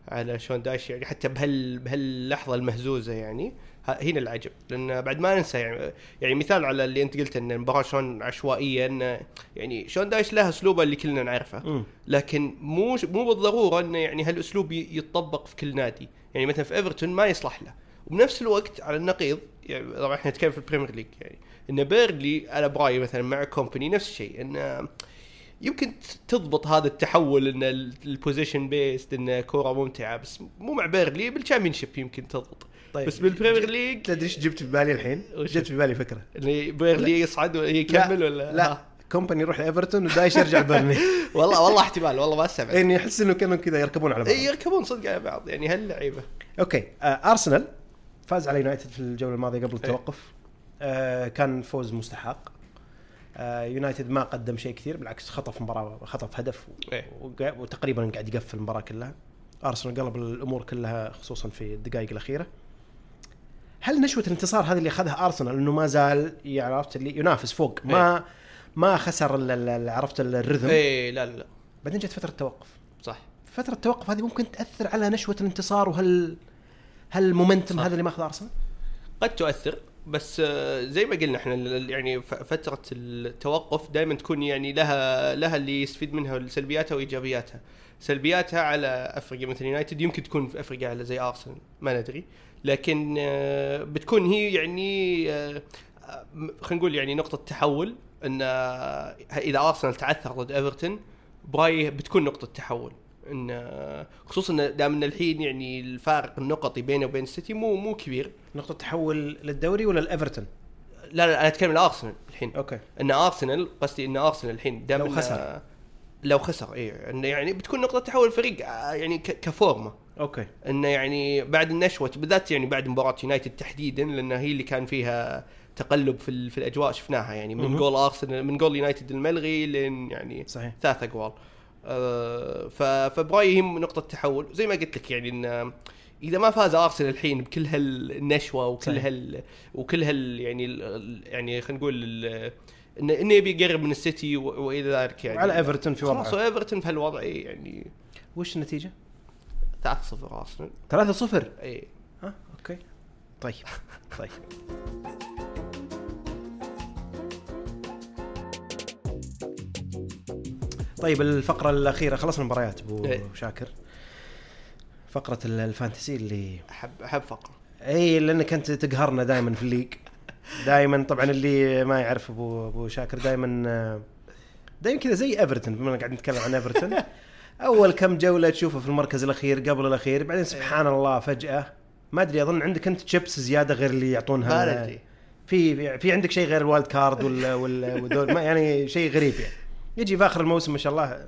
على شون دايش يعني حتى بهال بهاللحظة المهزوزة يعني هنا العجب. لأن بعد ما ننسى يعني يعني مثال على اللي أنت قلت إن المباراه شلون عشوائية إن يعني شون دايش له أسلوبه اللي كلنا نعرفه. لكن مو مو بالضرورة انه يعني هالأسلوب يتطبق في كل نادي. يعني مثلا في ايفرتون ما يصلح له. وبنفس الوقت على النقيض يعني طبعا إحنا نتكلم في ال Premier League يعني إن بيرنلي أنا برأيي مثلا مع كومباني نفس الشيء انه يمكن تضبط هذا التحول إن ال possession based انه كورة ممتعة بس مو مع بيرنلي بال Championship يمكن تضبط. طيب. بس بال Premier League تدري إيش جبت في بالي الحين؟ جبت في بالي فكرة. اللي بيرنلي يصعد ويكمل ولا؟ لا كومباني يروح لإيفرتون ودايش يرجع بيرنلي (laughs) والله والله احتمال والله ما استبعد. إني أحس إنه كانوا كذا يركبون على بعض. إي يركبون صدق على بعض يعني هاللعيبة. Okay آه ارسنال فاز على يونايتد في الجولة الماضية قبل التوقف. آه كان فوز مستحق. آه يونايتد ما قدم شيء كثير بالعكس خطف مباراة خطف هدف إيه. وتقريبا قاعد يقفل المباراة كلها. أرسنال قلب الأمور كلها خصوصا في الدقائق الأخيرة. هل نشوة الانتصار هذه اللي أخذها أرسنال إنه ما زال يعني عرفت اللي ينافس فوق ما ما خسر عرفت الرذم؟ إيه لا لا. بعدين جت فترة توقف صح. فترة التوقف هذه ممكن تأثر على نشوة الانتصار وهل هل المومنتم. هذا اللي ماخذ أرسنال؟ قد تؤثر بس آه، زي ما قلنا إحنا يعني فترة التوقف دائما تكون يعني لها لها اللي يستفيد منها سلبياتها وإيجابياتها سلبياتها على أفريقيا مثل يونايتد يمكن تكون في أفريقيا على زي أرسنال ما ندري لكن آه، بتكون هي يعني آه، خلينا نقول يعني نقطة تحول إن إذا أرسنال تعثر ضد إيفرتون برايي بتكون نقطة تحول إن خصوصا دام إن الحين يعني الفارق النقطي بينه وبين السيتي مو مو كبير. نقطة تحول للدوري ولا الايفرتون؟ لا لا أنا أتكلم عن ارسنال الحين. Okay. إن أرسنال قصدي إن أرسنال الحين دام لو خسر. لو خسر اي انه يعني بتكون نقطة تحول الفريق آه، يعني كفورمة. Okay. انه يعني بعد النشوة بالذات يعني بعد مباراة يونايتد تحديدا لأن هي اللي كان فيها تقلب في, في الأجواء شفناها يعني من. جول أرسنال من جول يونايتد الملغي لين يعني صحيح. ثلاث اقوال آه، فبرايي هي نقطة تحول. زي ما قلت لك يعني إن إذا ما فاز أرسنال الحين بكل هالنشوة وكل. هال وكل هال يعني ال- يعني خلينا نقول إنه يبي يقرب من السيتي وإلى ذلك يعني. وعلى إيفرتون في خلاص وضعه ايفرتون في هالوضع إيه، يعني. وش النتيجة؟ 3-0 أرسنال. 3-0 اي ها okay. طيب طيب. طيب الفقرة الأخيرة خلصنا المباريات أبو إيه. شاكر. فقرة ال- ال fantasy اللي احب أحب فقرة. إي لأنك أنت تقهرنا دائما في ال league. (laughs) دائما طبعا اللي ما يعرف ابو أبو شاكر دائما دائما كذا زي إيفرتون بما قاعد نتكلم عن إيفرتون. (laughs) أول كم جولة تشوفه في المركز الأخير قبل الأخير بعدين سبحان الله فجأة. ما أدري أظن عندك أنت شيبس زيادة غير اللي يعطونها؟ في في- عندك شيء غير ال wild card (laughs) ولا ولا يعني شيء غريب يعني. يجي في آخر الموسم ما شاء الله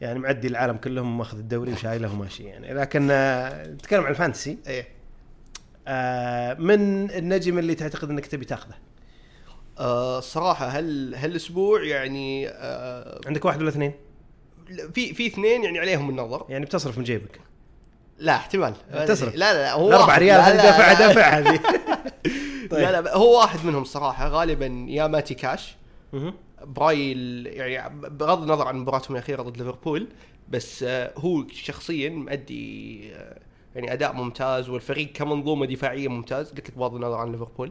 يعني معدي العالم كلهم ماخذ الدوري وشايله وماشي يعني لكن آه، نتكلم عن ال fantasy إيه آه، من النجم اللي تعتقد إنك تبي تاخذه آه صراحة هل هالأسبوع يعني آه عندك واحد ولا اثنين في في اثنين يعني عليهم النظر يعني بتصرف من جيبك لا احتمال تصرف. لا لا, لا هو واحد. ريال هذه لا، دافع لا. دافع هذه طيب. (laughs) (laughs) لا لا هو واحد منهم صراحة غالبا يا ماتي كاش. برايي يعني بغض النظر عن مباراتهم الأخيرة ضد ليفربول بس آه، هو شخصيا مؤدي آه، يعني أداء ممتاز والفريق كمنظومه دفاعية ممتاز قلت لك بغض النظر عن ليفربول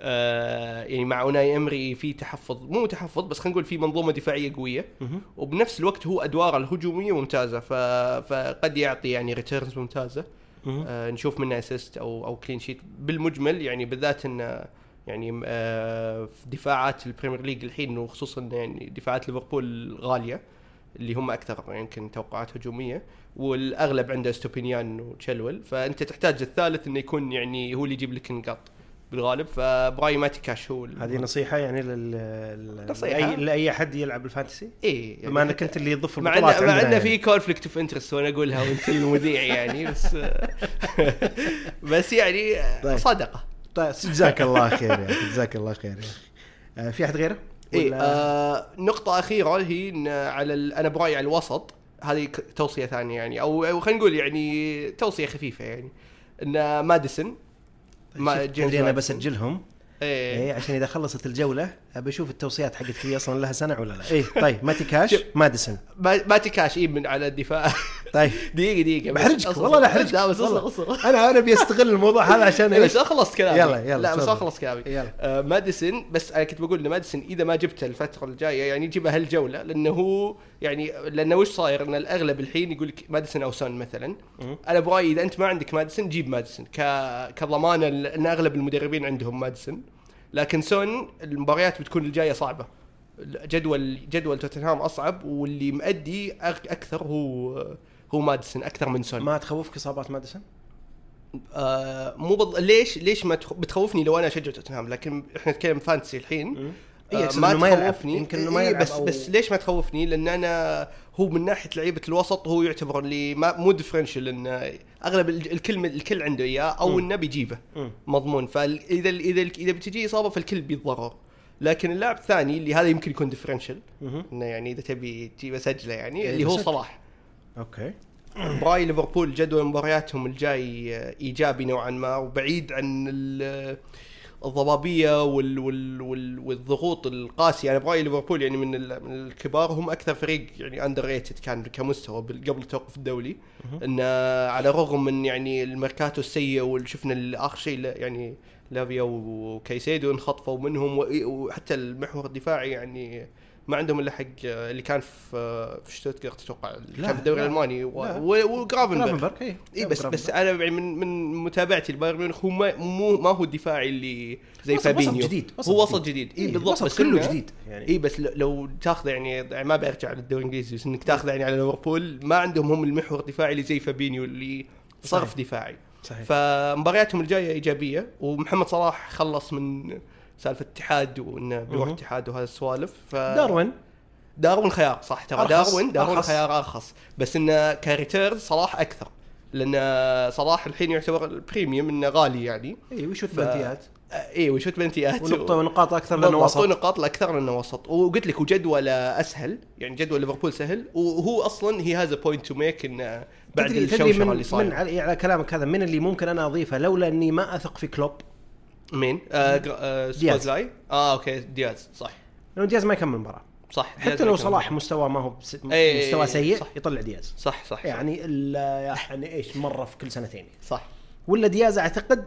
آه، يعني مع أوناي إمري في تحفظ مو تحفظ بس خلينا نقول في منظومة دفاعية قوية. وبنفس الوقت هو أدواره الهجومية ممتازة. فقد يعطي يعني returns ممتازة نشوف منه assist أو أو clean sheet بالمجمل يعني بالذات إنه يعني آه في دفاعات ال Premier League الحين وخصوصا يعني دفاعات ليفربول غالية اللي هم أكثر يمكن توقعات هجومية والأغلب عنده ستوبينيان وتشيلويل فأنت تحتاج الثالث إنه يكون يعني هو اللي يجيب لك النقاط بالغالب فبرأيي ماتي كاش هو هذه نصيحة يعني لل لل- نصيحة. لاي أحد يلعب ال fantasy إيه يعني بما إنك أنت اللي يضيف مع البطولات إن مع انه في يعني. conflict of interest وأنا أقولها وأنت المذيع يعني بس (laughs) بس يعني طيب. صدقه طيب (laughs) جزاك الله خير يا أخي جزاك الله خير يا أخي آه، في أحد غيره؟ اي آه نقطة أخيرة هي إن على أنا برايي على الوسط هذه توصية ثانية يعني أو أو خلينا نقول يعني توصية خفيفة يعني إن ماديسون ما- شوف، جيمس ماديسون. بسجلهم إيه اي عشان إذا خلصت الجولة أبي أشوف التوصيات حقتك هي أصلا لها سنة ولا لا اي طيب ماتي كاش. ماديسون ما ماتي كاش إيه من على الدفاع طيب (laughs) دقيقة دقيقة بحرجك. والله لا أحرجك لا بس والله. اصبر اصبر (laughs) أنا أنا بيستغل الموضوع هذا عشان إيه، إيش أخلص كلامي يلا، يلا، لا بس. أخلص كلامي يلا. آه ماديسون بس أنا كنت بقول إن ماديسون إذا ما جبته الفترة الجاية يعني جيبها هالجولة لأنه هو يعني لأنه وش صاير إن الأغلب الحين يقول لك ماديسون أو سون مثلا. أنا برأيي إذا أنت ما عندك ماديسون جيب ماديسون. كضمانه إن أغلب المدربين عندهم ماديسون لكن سون المباريات بتكون الجاية صعبة. جدول جدول توتنهام أصعب واللي مؤدي أك- أكثر هو هو ماديسون أكثر من سون. ما تخوفك اصابات ماديسون؟ آه مو بض... ليش ليش ما تخ... بتخوفني لو أنا أشجع توتنهام؟ لكن إحنا نتكلم fantasy الحين. اي آه ما إنه ما. تخوفني يمكن إنه ما إيه يلعب بس أو- بس ليش ما تخوفني لأن أنا هو من ناحية لعيبة الوسط هو يعتبر اللي ما مو differential انه أغلب ال- الكل الكل عنده إياه أو. إنه بيجيبه. مضمون فاذا إذا إذا بتجي إصابة فالكل بيتضرر لكن اللاعب الثاني اللي هذا يمكن يكون differential. إنه يعني إذا تبي تجيب أسجله يعني إيه، اللي هو. صلاح okay (clears throat) برأيي ليفربول جدول مبارياتهم الجاي إيجابي نوعا ما وبعيد عن ال- الضبابية وال وال وال والضغوط القاسية. أنا برأيي ليفربول يعني من ال- من الكبار هم أكثر فريق يعني underrated كان كمستوى قبل التوقف الدولي. انه على الرغم من يعني الميركاتو السيء واللي شفنا ال- آخر شيء يعني لافيا وكايسيدو انخطفوا منهم وحتى المحور الدفاعي يعني ما عندهم إلا حق اللي كان في في شتوتغارت أتوقع كان في الدوري لا، الألماني وجرافنبرغ جرافنبرغ اي اي بس بس أنا من من متابعتي لبايرن ميونخ هو ما مو ما هو الدفاعي اللي زي وسط- وسط فابينيو. جديد، وسط هو وسط جديد. اي إيه، بالضبط وسط بس كله جديد. يعني. اي بس لو تاخذ يعني يعني ما برجع للدوري الإنجليزي بس إنك تاخذ يعني على ليفربول ما عندهم هم المحور الدفاعي اللي زي فابينيو اللي صرف صحيح. دفاعي. صحيح. فمبارياتهم الجاية إيجابية ومحمد صلاح خلص من سالفة اتحاد وإنه بيروح. اتحاد وهذا السوالف ف داروين. داروين خيار صح ترى داروين داروين. خيار أرخص. بس انه criteria صلاح أكثر لأن صلاح الحين يعتبر ال premium إنه غالي يعني. اي ويشوت ف- اي وشوت بلنتيات ونقطة ونقاط أكثر لأنه وسط ونقاط أكثر لأنه وسط وقلت لك وجدول أسهل يعني جدول ليفربول سهل وهو أصلا he has point to make انه بعد الشوشره من, اللي من صايرة. على, على كلامك هذا من اللي ممكن أنا أضيفه؟ لولا إني ما أثق في كلوب. مين؟ آه آه آه okay دياز صح. لأنه دياز ما يكمل المباراه صح حتى لو صلاح مستواه ما هو بس إيه، مستوى سيء صح. يطلع دياز. صح صح يعني الا يعني إيش مرة في كل سنتين. صح. ولا دياز أعتقد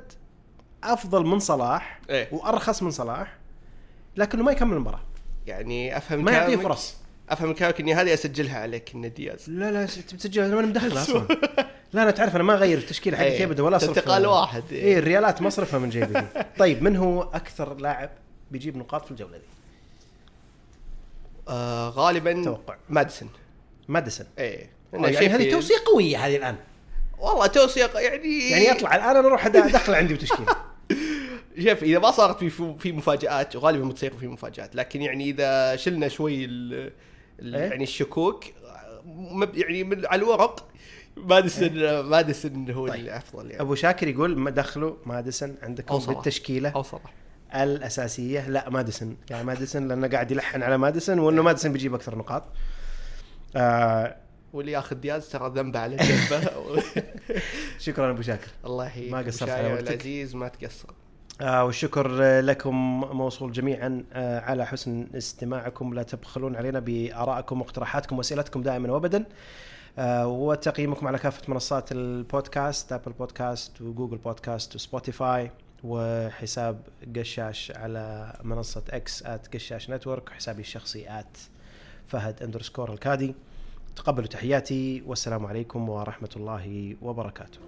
أفضل من صلاح إيه. وأرخص من صلاح لكنه ما يكمل المباراه يعني أفهم ما يعطيه فرص. أفهم كلامك إني هذه أسجلها عليك ان دياز لا لا س- بتسجل أنا ماني مدخل أصلا (laughs) لا أنا تعرف أنا ما أغير التشكيلة حقتي إيه. ابدا ولا اصرف انتقال واحد. اي الريالات ما أصرفها من جيبي (laughs) طيب من هو أكثر لاعب بيجيب نقاط في الجولة دي؟ آه غالبا توقع. مادسون ماديسون إيه يعني هذه توصيه قوية هذه الآن والله توصيه يعني يعني اطلع الآن أنا أروح أدخل عندي بتشكيلة (laughs) شوف إذا ما صارت في في مفاجآت وغالبا بتصير في مفاجآت لكن يعني إذا شلنا شوي إيه؟ يعني الشكوك مب- يعني من على الورق. ماديسون ماديسون هو طيب. الأفضل يعني. أبو شاكر يقول ما دخلوا ماديسون عندكم أو صلاح. بالتشكيلة أو صلاح الأساسية. لا ماديسون. يعني ماديسون لأنه قاعد يلحن على ماديسون وإنه ماديسون بيجيب أكثر نقاط. آه واللي ياخذ دياز ترى ذنبه على جنبه. (laughs) شكرا أبو شاكر. الله يحييك. ما قصرت أبو على وقتك. العزيز ما تقصر. آه والشكر لكم موصول جميعا آه على حسن استماعكم. لا تبخلون علينا بآرائكم واقتراحاتكم وأسئلتكم دائما وابدا. آه وتقييمكم على كافة منصات البودكاست Apple Podcast و Google Podcast و Spotify وحساب قشاش على منصة X at قشاش network وحسابي الشخصي at فهد underscore الكادي. تقبلوا تحياتي والسلام عليكم ورحمة الله وبركاته.